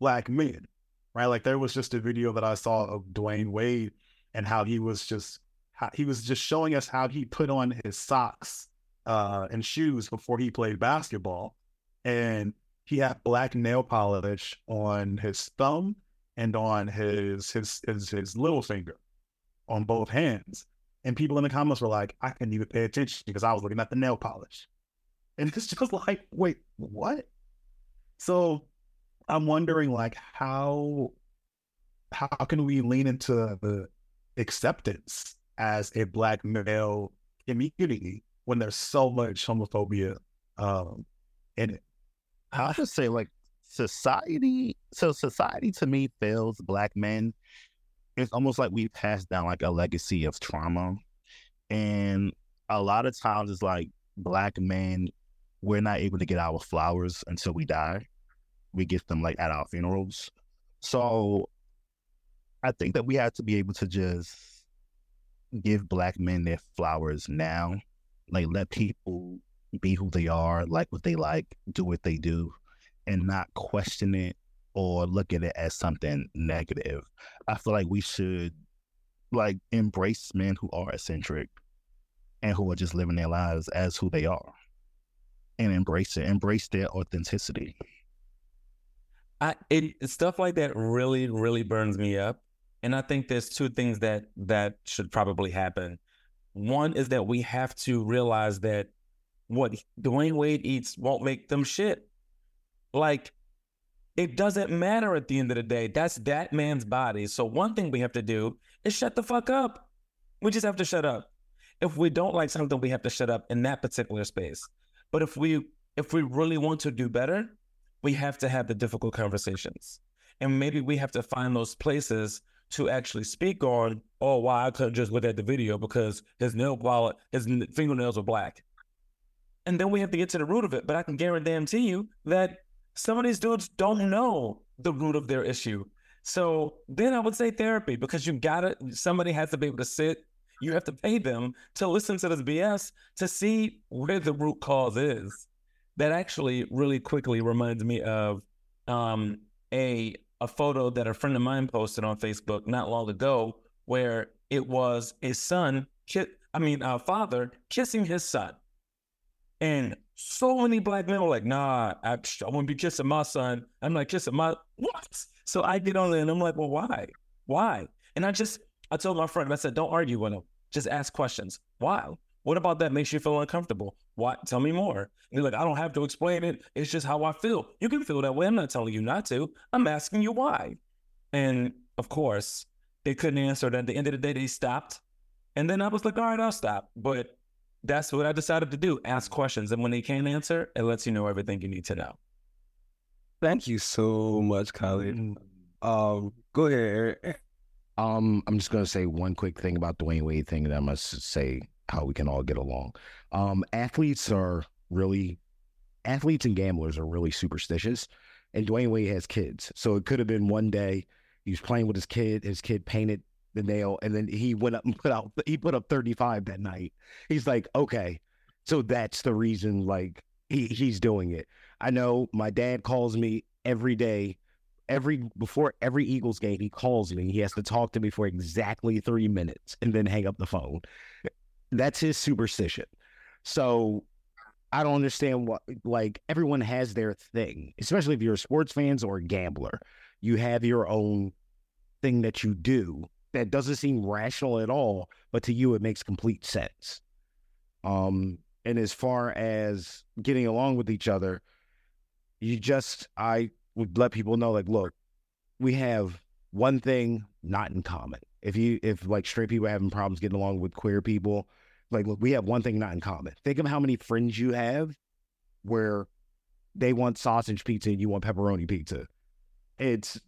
black men, right? Like there was just a video that I saw of Dwyane Wade and how he was just how he was just showing us how he put on his socks uh, and shoes before he played basketball, and he had black nail polish on his thumb and on his his his, his little finger on both hands. And people in the comments were like, I couldn't even pay attention because I was looking at the nail polish. And it's just like, wait, what? So I'm wondering like how how can we lean into the acceptance as a black male community when there's so much homophobia um, in it. I would say like society. So society to me fails black men. It's almost like we passed down like a legacy of trauma, and a lot of times it's like black men. We're not able to get our flowers until we die. We get them like at our funerals. So I think that we have to be able to just give black men their flowers now like let people be who they are, like what they like, do what they do, and not question it or look at it as something negative. I feel like we should like embrace men who are eccentric and who are just living their lives as who they are and embrace it, embrace their authenticity. I it stuff like that really, really burns me up. And I think there's two things that that should probably happen. One is that we have to realize that what Dwyane Wade eats won't make them shit. Like, it doesn't matter at the end of the day. That's that man's body. So, one thing we have to do is shut the fuck up. We just have to shut up. If we don't like something, we have to shut up in that particular space. But if we if we really want to do better, we have to have the difficult conversations. And maybe we have to find those places to actually speak on, oh, why I couldn't just look at the video because his nail polish, his fingernails are black. And then we have to get to the root of it. But I can guarantee you that some of these dudes don't know the root of their issue. So then I would say therapy because you gotta, somebody has to be able to sit. You have to pay them to listen to this BS to see where the root cause is. That actually really quickly reminds me of um, a a photo that a friend of mine posted on Facebook not long ago where it was a son, ki- I mean, a father kissing his son. And so many black men were like, nah, I, I wouldn't be kissing my son. I'm like, kissing my, what? So I get on there and I'm like, well, why? Why? And I just, I told my friend, I said, don't argue with him. Just ask questions. Why? What about that makes you feel uncomfortable? Why? Tell me more. And you're like, I don't have to explain it. It's just how I feel. You can feel that way. I'm not telling you not to. I'm asking you why. And of course, they couldn't answer. And at the end of the day, they stopped. And then I was like, all right, I'll stop. But that's what I decided to do ask questions. And when they can't answer, it lets you know everything you need to know. Thank you so much, Khalid. Mm-hmm. Um, go ahead, Eric. Um, I'm just gonna say one quick thing about Dwyane Wade thing, and I must say how we can all get along. Um, athletes are really athletes and gamblers are really superstitious, and Dwyane Wade has kids, so it could have been one day he was playing with his kid, his kid painted the nail, and then he went up and put out he put up 35 that night. He's like, okay, so that's the reason like he he's doing it. I know my dad calls me every day every before every Eagles game, he calls me. He has to talk to me for exactly three minutes and then hang up the phone. That's his superstition. So I don't understand what like everyone has their thing, especially if you're a sports fans or a gambler. You have your own thing that you do that doesn't seem rational at all, but to you it makes complete sense. Um, and as far as getting along with each other, you just I would let people know like, look, we have one thing not in common. If you if like straight people having problems getting along with queer people, like look, we have one thing not in common. Think of how many friends you have where they want sausage pizza and you want pepperoni pizza. It's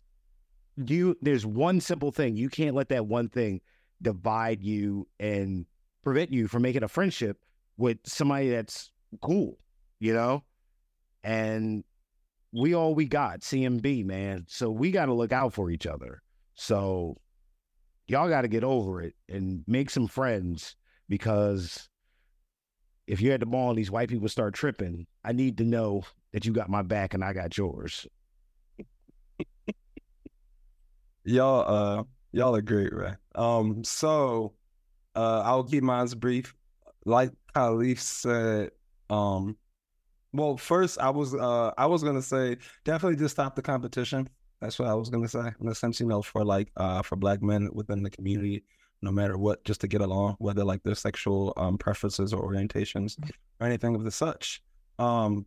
you there's one simple thing. You can't let that one thing divide you and prevent you from making a friendship with somebody that's cool, you know? And we all we got, CMB, man. So we got to look out for each other. So y'all got to get over it and make some friends because if you're at the mall and these white people start tripping, I need to know that you got my back and I got yours. y'all uh y'all are great, right? Um so uh I'll keep mine brief. Like Khalif said, um well first I was uh I was gonna say definitely just stop the competition. That's what I was gonna say. In a sense, you know, for like uh for black men within the community, no matter what, just to get along, whether like their sexual um preferences or orientations or anything of the such. Um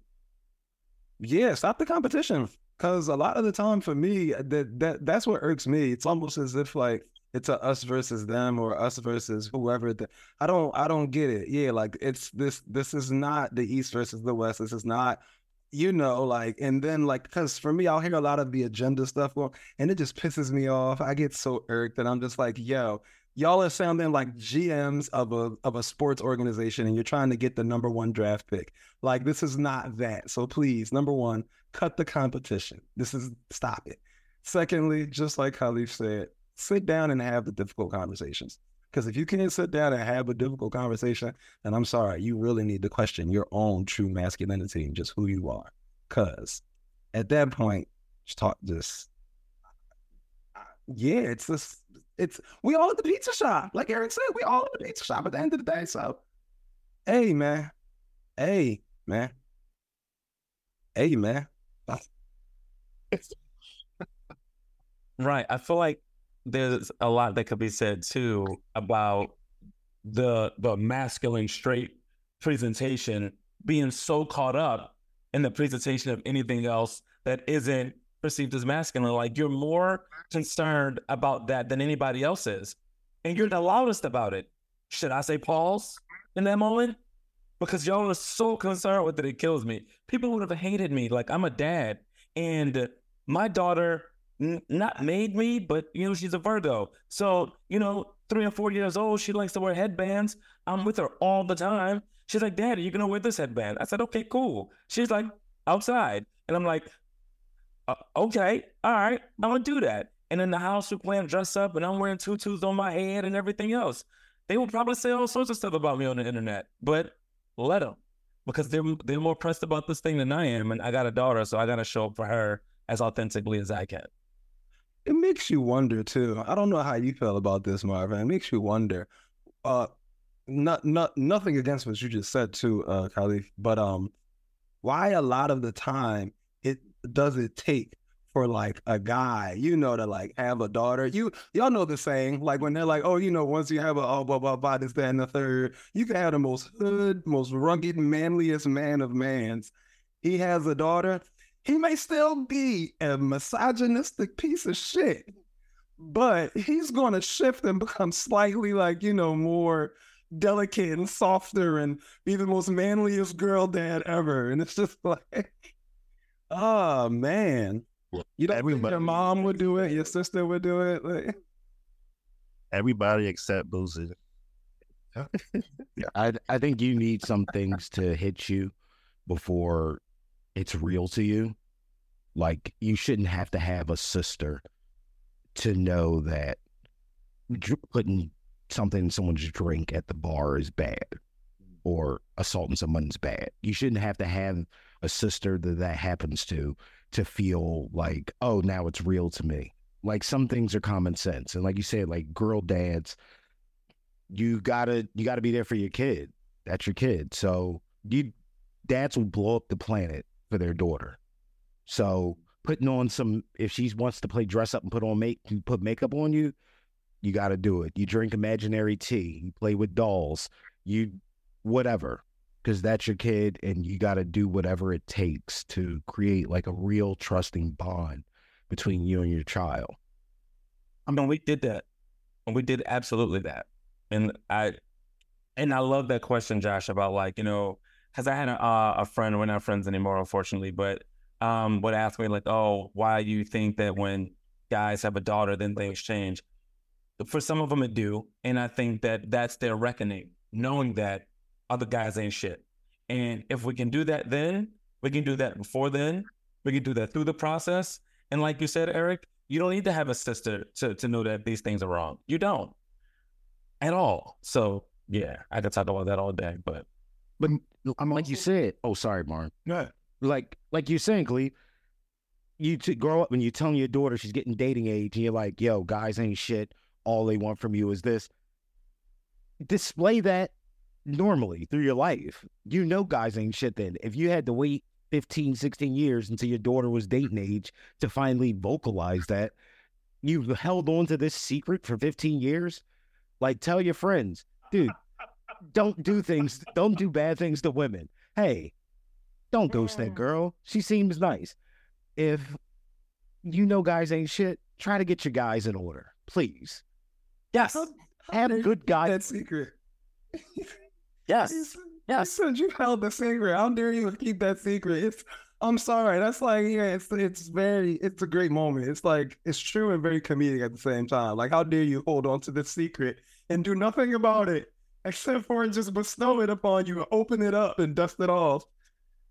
yeah, stop the competition. Cause a lot of the time for me, that that that's what irks me. It's almost as if like it's a us versus them or us versus whoever. The, I don't I don't get it. Yeah, like it's this this is not the East versus the West. This is not, you know, like and then like because for me, I'll hear a lot of the agenda stuff going, and it just pisses me off. I get so irked that I'm just like, yo, y'all are sounding like GMs of a of a sports organization and you're trying to get the number one draft pick. Like this is not that. So please, number one, cut the competition. This is stop it. Secondly, just like Khalif said, sit down and have the difficult conversations. Because if you can't sit down and have a difficult conversation, then I'm sorry, you really need to question your own true masculinity and just who you are. Because at that point, just talk, just yeah, it's this it's we all at the pizza shop. Like Eric said, we all at the pizza shop at the end of the day. So, hey man, hey man, hey man. right. I feel like there's a lot that could be said too about the the masculine straight presentation being so caught up in the presentation of anything else that isn't perceived as masculine. Like you're more concerned about that than anybody else is. And you're the loudest about it. Should I say pause in that moment? Because y'all are so concerned with it, it kills me. People would have hated me. Like I'm a dad, and my daughter not made me, but you know, she's a Virgo. So, you know, three or four years old, she likes to wear headbands. I'm with her all the time. She's like, Daddy, you gonna wear this headband? I said, Okay, cool. She's like, outside. And I'm like, uh, okay, all right, I'm gonna do that. And in the house, we're playing dress up, and I'm wearing tutus on my head and everything else. They will probably say all sorts of stuff about me on the internet, but let them, because they're they're more pressed about this thing than I am, and I got a daughter, so I gotta show up for her as authentically as I can. It makes you wonder too. I don't know how you feel about this, Marvin. It makes you wonder. Uh, not not nothing against what you just said too, uh, Khalif, but um, why a lot of the time it does it take for like a guy, you know, to like have a daughter? You y'all know the saying, like when they're like, oh, you know, once you have a oh blah blah blah this, that, and the third, you can have the most hood, most rugged, manliest man of mans. He has a daughter. He may still be a misogynistic piece of shit, but he's gonna shift and become slightly like, you know, more delicate and softer and be the most manliest girl dad ever. And it's just like Oh man. You don't Everybody, think your mom would do it, your sister would do it? Like... Everybody except Boosie. I I think you need some things to hit you before it's real to you. Like you shouldn't have to have a sister to know that putting something in someone's drink at the bar is bad or assaulting someone's bad. You shouldn't have to have a sister that that happens to to feel like, oh, now it's real to me. Like some things are common sense, and like you said, like girl dads, you gotta you gotta be there for your kid. That's your kid. So you dads will blow up the planet for their daughter. So putting on some if she wants to play dress up and put on make put makeup on you, you got to do it. You drink imaginary tea, you play with dolls, you whatever because that's your kid and you got to do whatever it takes to create like a real trusting bond between you and your child. I mean, we did that. And we did absolutely that. And I, and I love that question, Josh, about like, you know, because I had a, uh, a friend, we're not friends anymore, unfortunately, but um, would ask me like, oh, why do you think that when guys have a daughter, then things change? For some of them, it do. And I think that that's their reckoning, knowing that other guys ain't shit. And if we can do that then, we can do that before then, we can do that through the process. And like you said, Eric, you don't need to have a sister to, to know that these things are wrong. You don't at all. So yeah, I could talk about that all day, but But I'm like you said. Oh, sorry, Martin. Yeah. Like like you're saying, Cleve. You to grow up and you telling your daughter she's getting dating age, and you're like, "Yo, guys ain't shit. All they want from you is this." Display that normally through your life. You know, guys ain't shit. Then if you had to wait 15, 16 years until your daughter was dating age to finally vocalize that, you've held on to this secret for 15 years. Like, tell your friends, dude, don't do things, don't do bad things to women. Hey, don't ghost that girl. She seems nice. If you know guys ain't shit, try to get your guys in order, please. yes, Have good guys. That secret. yes, yes. said you held the secret. How dare you keep that secret? It's I'm sorry. That's like yeah, it's it's very it's a great moment. It's like it's true and very comedic at the same time. Like how dare you hold on to this secret and do nothing about it except for just bestow it upon you, open it up and dust it off.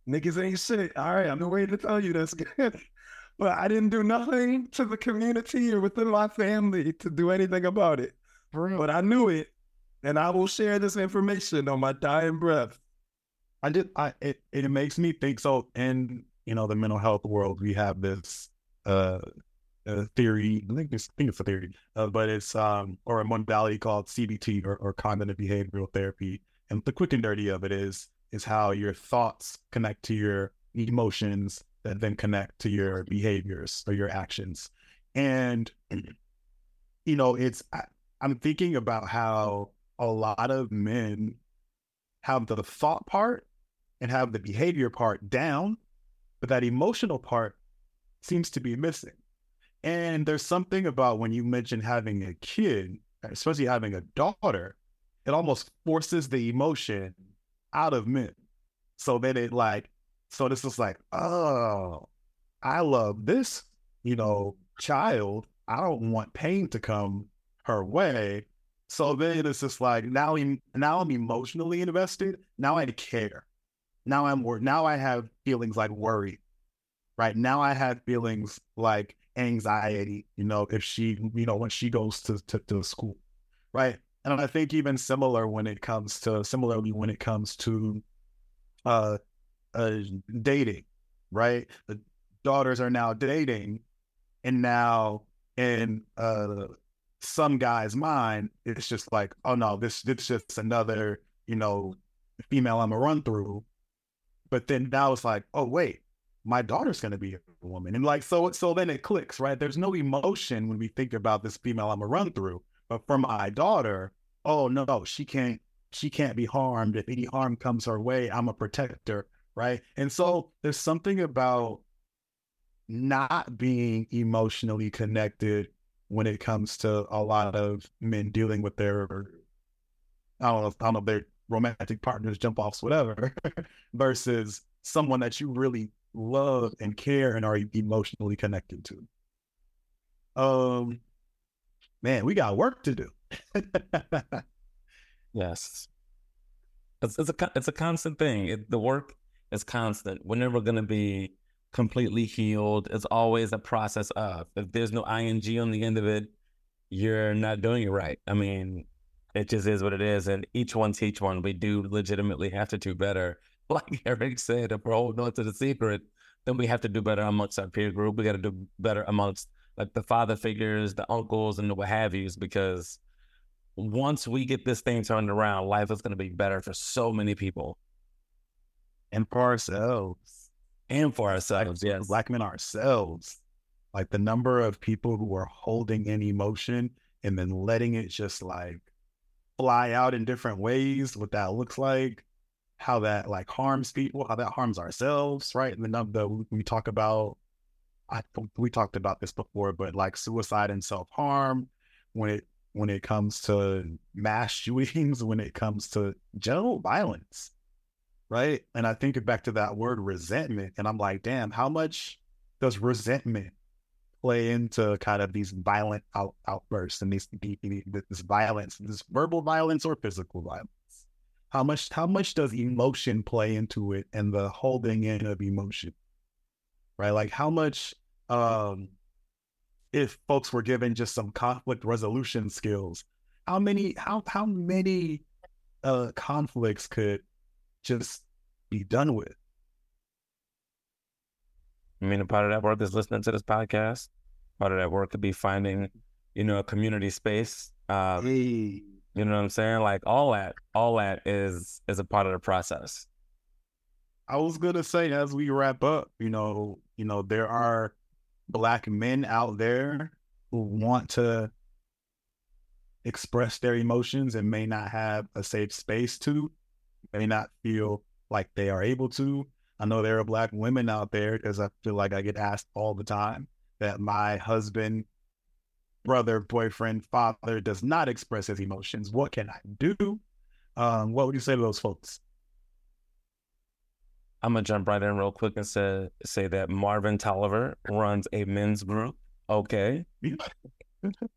Niggas ain't shit. All right, I'm waiting to tell you that's good. But I didn't do nothing to the community or within my family to do anything about it. But I knew it, and I will share this information on my dying breath. I did. I it, it makes me think. So in you know the mental health world, we have this uh, uh theory. I think it's, I think it's a theory, uh, but it's um or a modality called CBT or, or cognitive behavioral therapy. And the quick and dirty of it is is how your thoughts connect to your emotions that then connect to your behaviors or your actions. And you know, it's I, I'm thinking about how a lot of men have the thought part and have the behavior part down, but that emotional part seems to be missing. And there's something about when you mention having a kid, especially having a daughter, it almost forces the emotion out of men. So then it like, so this is like, oh, I love this, you know, child. I don't want pain to come her way. So then it's just like now I'm now I'm emotionally invested. Now I care. Now I'm wor- now I have feelings like worry. Right now I have feelings like anxiety. You know, if she you know when she goes to to, to school, right? And I think even similar when it comes to similarly when it comes to uh, uh dating, right? The daughters are now dating, and now in uh some guy's mind, it's just like, oh no, this this just another, you know, female I'm a run through. But then now it's like, oh wait, my daughter's gonna be a woman. And like so so then it clicks, right? There's no emotion when we think about this female I'm a run through. But for my daughter, oh no, she can't she can't be harmed. If any harm comes her way, I'm a protector, right? And so there's something about not being emotionally connected when it comes to a lot of men dealing with their I don't know, I don't know, their romantic partners, jump offs, whatever, versus someone that you really love and care and are emotionally connected to. Um, man, we got work to do. Yes. It's, it's a it's a constant thing. It, the work is constant. We're never gonna be completely healed. It's always a process of. If there's no ing on the end of it, you're not doing it right. I mean, it just is what it is, and each one's teach one. We do legitimately have to do better. Like Eric said, if we're holding on to the secret, then we have to do better amongst our peer group. We got to do better amongst like the father figures, the uncles, and the what have yous, because once we get this thing turned around, life is going to be better for so many people and for ourselves, and for ourselves. Yes. black men ourselves, like the number of people who are holding in emotion and then letting it just like fly out in different ways, what that looks like, how that like harms people, how that harms ourselves, right? And the we talk about I we talked about this before, but like suicide and self harm, when it when it comes to mass shootings, when it comes to general violence, right? And I think back to that word resentment, and I'm like, damn, how much does resentment play into kind of these violent out, outbursts and these this violence, this verbal violence or physical violence? How much how much does emotion play into it and the holding in of emotion? Right? Like how much um if folks were given just some conflict resolution skills, how many how how many uh conflicts could just be done with? I mean, a part of that work is listening to this podcast. Part of that work could be finding, you know, a community space. Uh, Hey, You know what I'm saying? Like all that, all that is is a part of the process. I was gonna say as we wrap up, you know, you know, there are black men out there who want to express their emotions and may not have a safe space to, may not feel like they are able to. I know there are black women out there because I feel like I get asked all the time that my husband, brother, boyfriend, father does not express his emotions. What can I do? Um, what would you say to those folks? I'm gonna jump right in real quick and say say that Marvin Tolliver runs a men's group. Okay,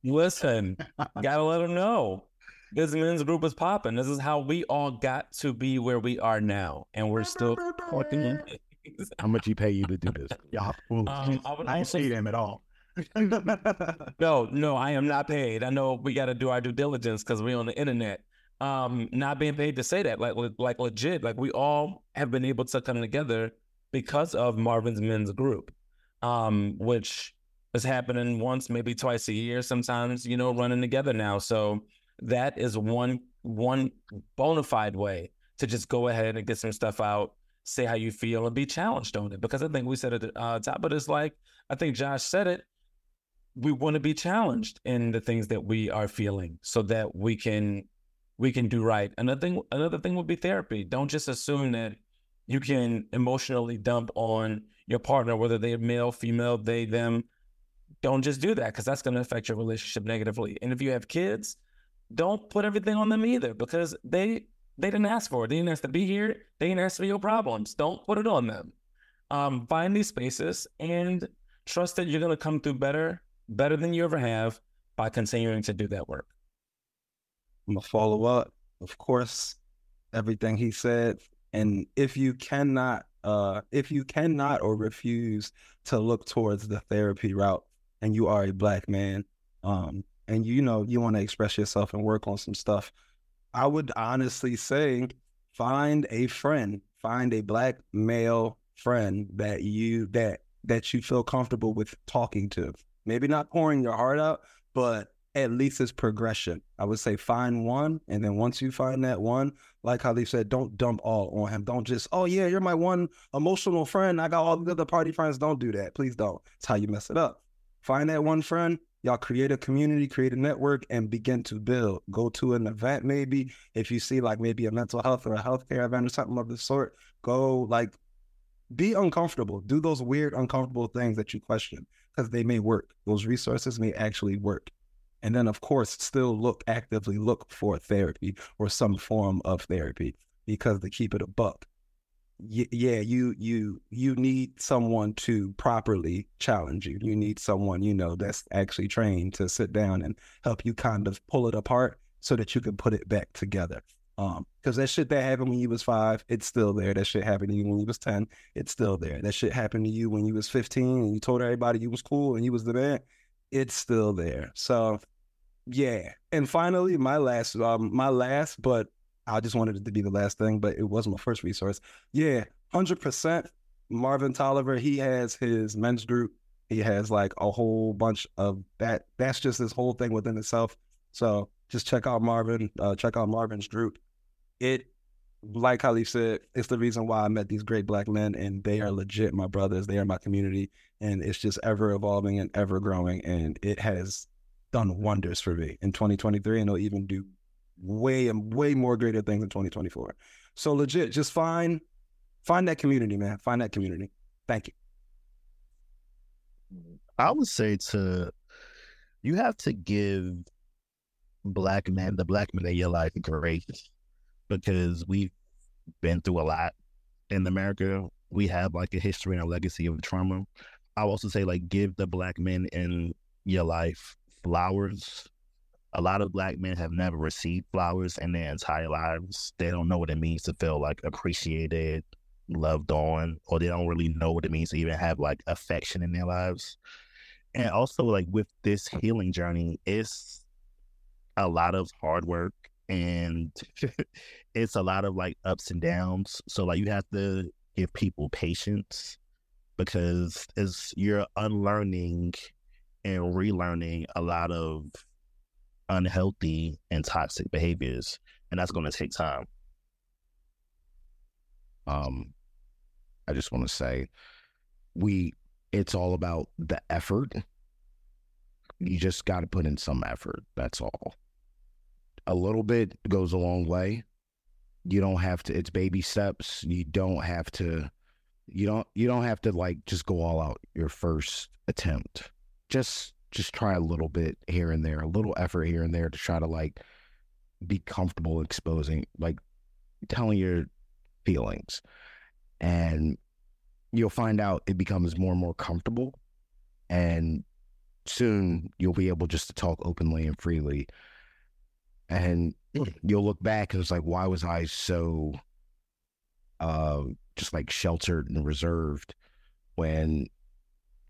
listen, gotta let him know this men's group is popping. This is how we all got to be where we are now, and we're still fucking. How much he pay you to do this? Y'all fools. Um, I would I ain't also- see them at all. No, no, I am not paid. I know we got to do our due diligence because we're on the internet. Um, not being paid to say that, like, like legit, like we all have been able to come together because of Marvin's Men's Group, um, which is happening once, maybe twice a year. Sometimes, you know, running together now. So that is one one bona fide way to just go ahead and get some stuff out, say how you feel, and be challenged on it. Because I think we said at the uh, top of this, like I think Josh said it we want to be challenged in the things that we are feeling so that we can we can do right. Another thing another thing would be therapy. Don't just assume that you can emotionally dump on your partner whether they're male female they them. Don't just do that because that's going to affect your relationship negatively. And if you have kids don't put everything on them either because they they didn't ask for it. They didn't ask to be here. They didn't ask for your problems. Don't put it on them. Um, find these spaces and trust that you're going to come through better better than you ever have by continuing to do that work. I'm gonna follow up. Of course, everything he said. And if you cannot, uh, if you cannot or refuse to look towards the therapy route, and you are a black man, um, and you know you want to express yourself and work on some stuff, I would honestly say find a friend, find a black male friend that you that that you feel comfortable with talking to. Maybe not pouring your heart out, but at least it's progression. I would say find one, and then once you find that one, like Khalif said, don't dump all on him. Don't just, oh yeah, you're my one emotional friend. I got all the other party friends. Don't do that. Please don't. It's how you mess it up. Find that one friend. Y'all create a community, create a network, and begin to build. Go to an event, maybe if you see like maybe a mental health or a healthcare event or something of the sort. Go like be uncomfortable. Do those weird, uncomfortable things that you question because they may work. Those resources may actually work. And then, of course, still look actively look for therapy or some form of therapy because to keep it a buck, y- yeah, you you you need someone to properly challenge you. You need someone you know that's actually trained to sit down and help you kind of pull it apart so that you can put it back together. Um, because that shit that happened when you was five, it's still there. That shit happened to you when you was ten, it's still there. That shit happened to you when you was fifteen and you told everybody you was cool and you was the man, it's still there. So yeah. And finally, my last um my last, but I just wanted it to be the last thing, but it was my first resource. Yeah, hundred percent. Marvin Tolliver, he has his men's group. He has like a whole bunch of that. That's just this whole thing within itself. So just check out Marvin. Uh, check out Marvin's group. It, like Khalif said, it's the reason why I met these great black men, and they are legit my brothers. They are my community, and it's just ever evolving and ever growing, and it has done wonders for me in 2023, and it'll even do way and way more greater things in 2024. So legit, just find find that community, man. Find that community. Thank you. I would say to you have to give black men, the black men in your life, grace because we've been through a lot in America. We have like a history and a legacy of trauma. I also say like give the black men in your life flowers. A lot of black men have never received flowers in their entire lives. They don't know what it means to feel like appreciated, loved on, or they don't really know what it means to even have like affection in their lives. And also like with this healing journey, it's a lot of hard work and it's a lot of like ups and downs. So like you have to give people patience because as you're unlearning and relearning a lot of unhealthy and toxic behaviors, and that's going to take time. Um, I just want to say, we it's all about the effort. You just got to put in some effort. That's all. A little bit goes a long way. You don't have to. It's baby steps. You don't have to. You don't. You don't have to like just go all out your first attempt. Just just try a little bit here and there, a little effort here and there to try to like be comfortable exposing, like telling your feelings, and you'll find out it becomes more and more comfortable, and soon you'll be able just to talk openly and freely and you'll look back and it's like why was i so uh just like sheltered and reserved when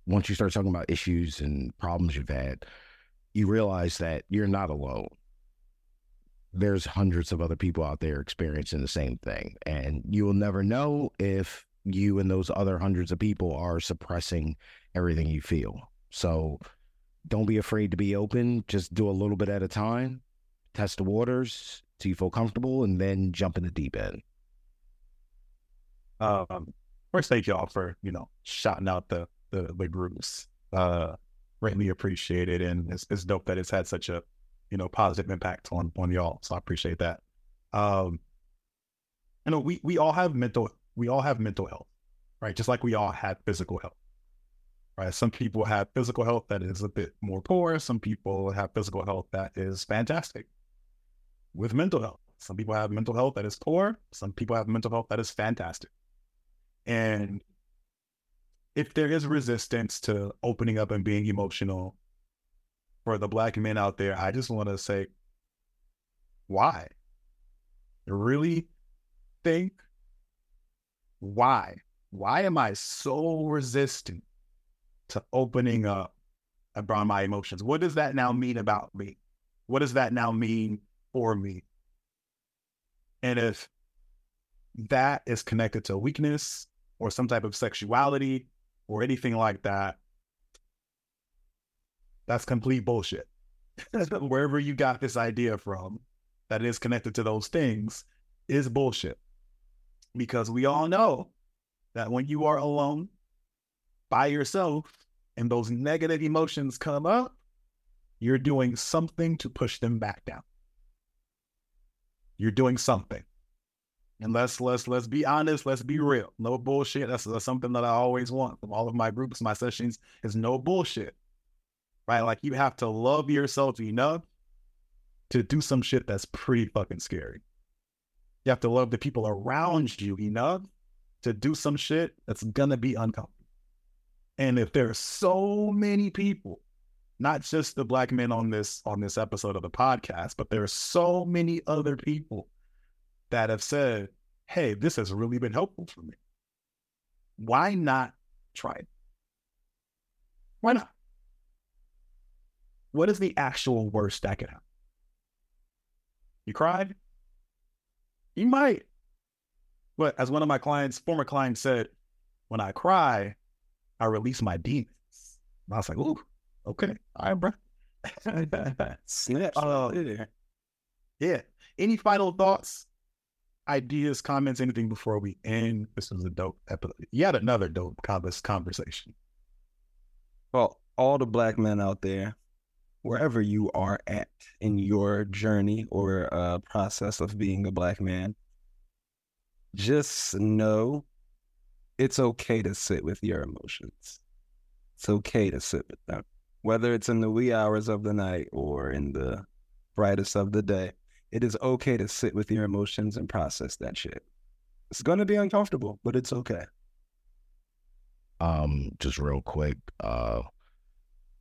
once you start talking about issues and problems you've had you realize that you're not alone there's hundreds of other people out there experiencing the same thing and you will never know if you and those other hundreds of people are suppressing everything you feel so don't be afraid to be open. Just do a little bit at a time. Test the waters till you feel comfortable, and then jump in the deep end. Um, first, thank y'all for you know shouting out the the, the groups. Uh, greatly appreciated, and it's, it's dope that it's had such a you know positive impact on on y'all. So I appreciate that. Um, you know, we we all have mental we all have mental health, right? Just like we all have physical health right? Some people have physical health that is a bit more poor. Some people have physical health that is fantastic. With mental health, some people have mental health that is poor. Some people have mental health that is fantastic. And if there is resistance to opening up and being emotional for the black men out there, I just want to say, why? Really think why? Why am I so resistant to opening up about my emotions. What does that now mean about me? What does that now mean for me? And if that is connected to weakness or some type of sexuality or anything like that, that's complete bullshit. Wherever you got this idea from that is connected to those things is bullshit. Because we all know that when you are alone by yourself and those negative emotions come up, you're doing something to push them back down. You're doing something. And let's let's let's be honest, let's be real. No bullshit. That's, that's something that I always want from all of my groups, my sessions, is no bullshit. Right? Like you have to love yourself enough to do some shit that's pretty fucking scary. You have to love the people around you enough to do some shit that's gonna be uncomfortable. And if there are so many people, not just the black men on this on this episode of the podcast, but there are so many other people that have said, "Hey, this has really been helpful for me." Why not try it? Why not? What is the actual worst that could happen? You cried? You might. But as one of my clients, former clients said, when I cry, I release my demons. I was like, ooh, okay, all right, bro. Snap. Uh, yeah. Any final thoughts, ideas, comments, anything before we end? This was a dope episode. Yet another dope conversation. Well, all the black men out there, wherever you are at in your journey or uh, process of being a black man, just know it's okay to sit with your emotions. It's okay to sit with them, whether it's in the wee hours of the night or in the brightest of the day. It is okay to sit with your emotions and process that shit. It's gonna be uncomfortable, but it's okay. Um, just real quick, uh,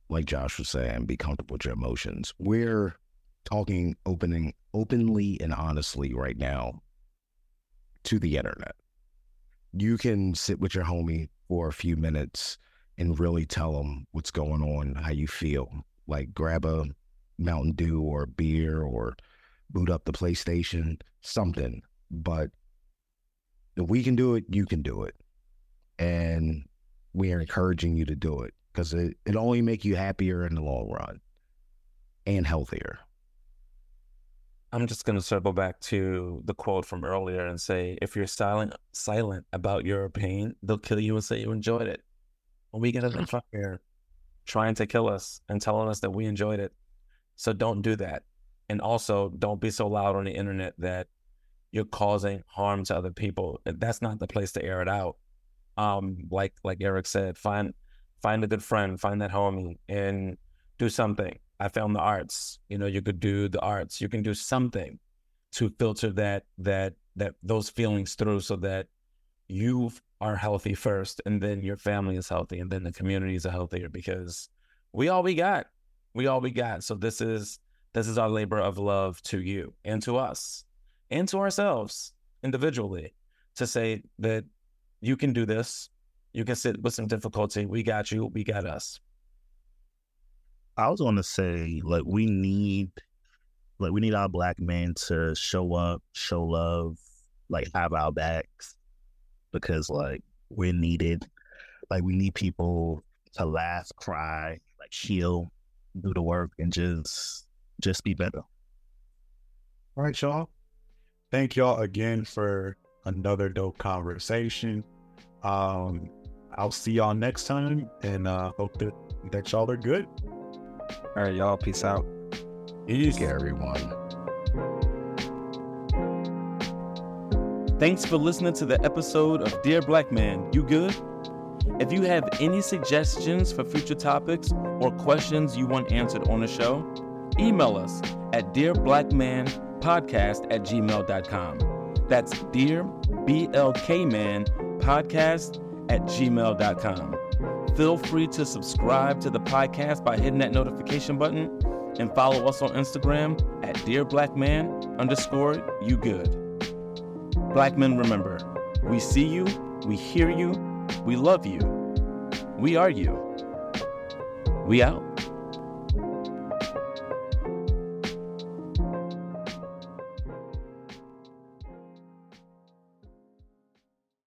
like Josh was saying, be comfortable with your emotions. We're talking opening openly and honestly right now to the internet. You can sit with your homie for a few minutes and really tell them what's going on, how you feel. Like grab a Mountain Dew or beer or boot up the PlayStation, something. But if we can do it, you can do it. And we are encouraging you to do it because it, it only make you happier in the long run and healthier. I'm just going to circle back to the quote from earlier and say, if you're silent, silent about your pain, they'll kill you and say you enjoyed it. When we get in the front here trying to kill us and telling us that we enjoyed it. So don't do that. And also don't be so loud on the internet that you're causing harm to other people. That's not the place to air it out. Um, like like Eric said, find find a good friend, find that homie, and do something. I found the arts. You know, you could do the arts. You can do something to filter that that that those feelings through, so that you are healthy first, and then your family is healthy, and then the communities are healthier. Because we all we got, we all we got. So this is this is our labor of love to you and to us and to ourselves individually to say that you can do this. You can sit with some difficulty. We got you. We got us. I was going to say, like, we need, like, we need our black men to show up, show love, like, have our backs, because, like, we're needed. Like, we need people to laugh, cry, like, heal, do the work, and just, just be better. All right, y'all. Thank y'all again for another dope conversation. Um, I'll see y'all next time, and uh, hope that that y'all are good. All right, y'all. Peace out. Peace, everyone. Thanks for listening to the episode of Dear Black Man, You Good? If you have any suggestions for future topics or questions you want answered on the show, email us at dearblackmanpodcast at gmail.com. That's Dear BLK Man Podcast at gmail.com. Feel free to subscribe to the podcast by hitting that notification button and follow us on Instagram at Dear Black Man underscore you good. Black men, remember, we see you, we hear you, we love you, we are you. We out.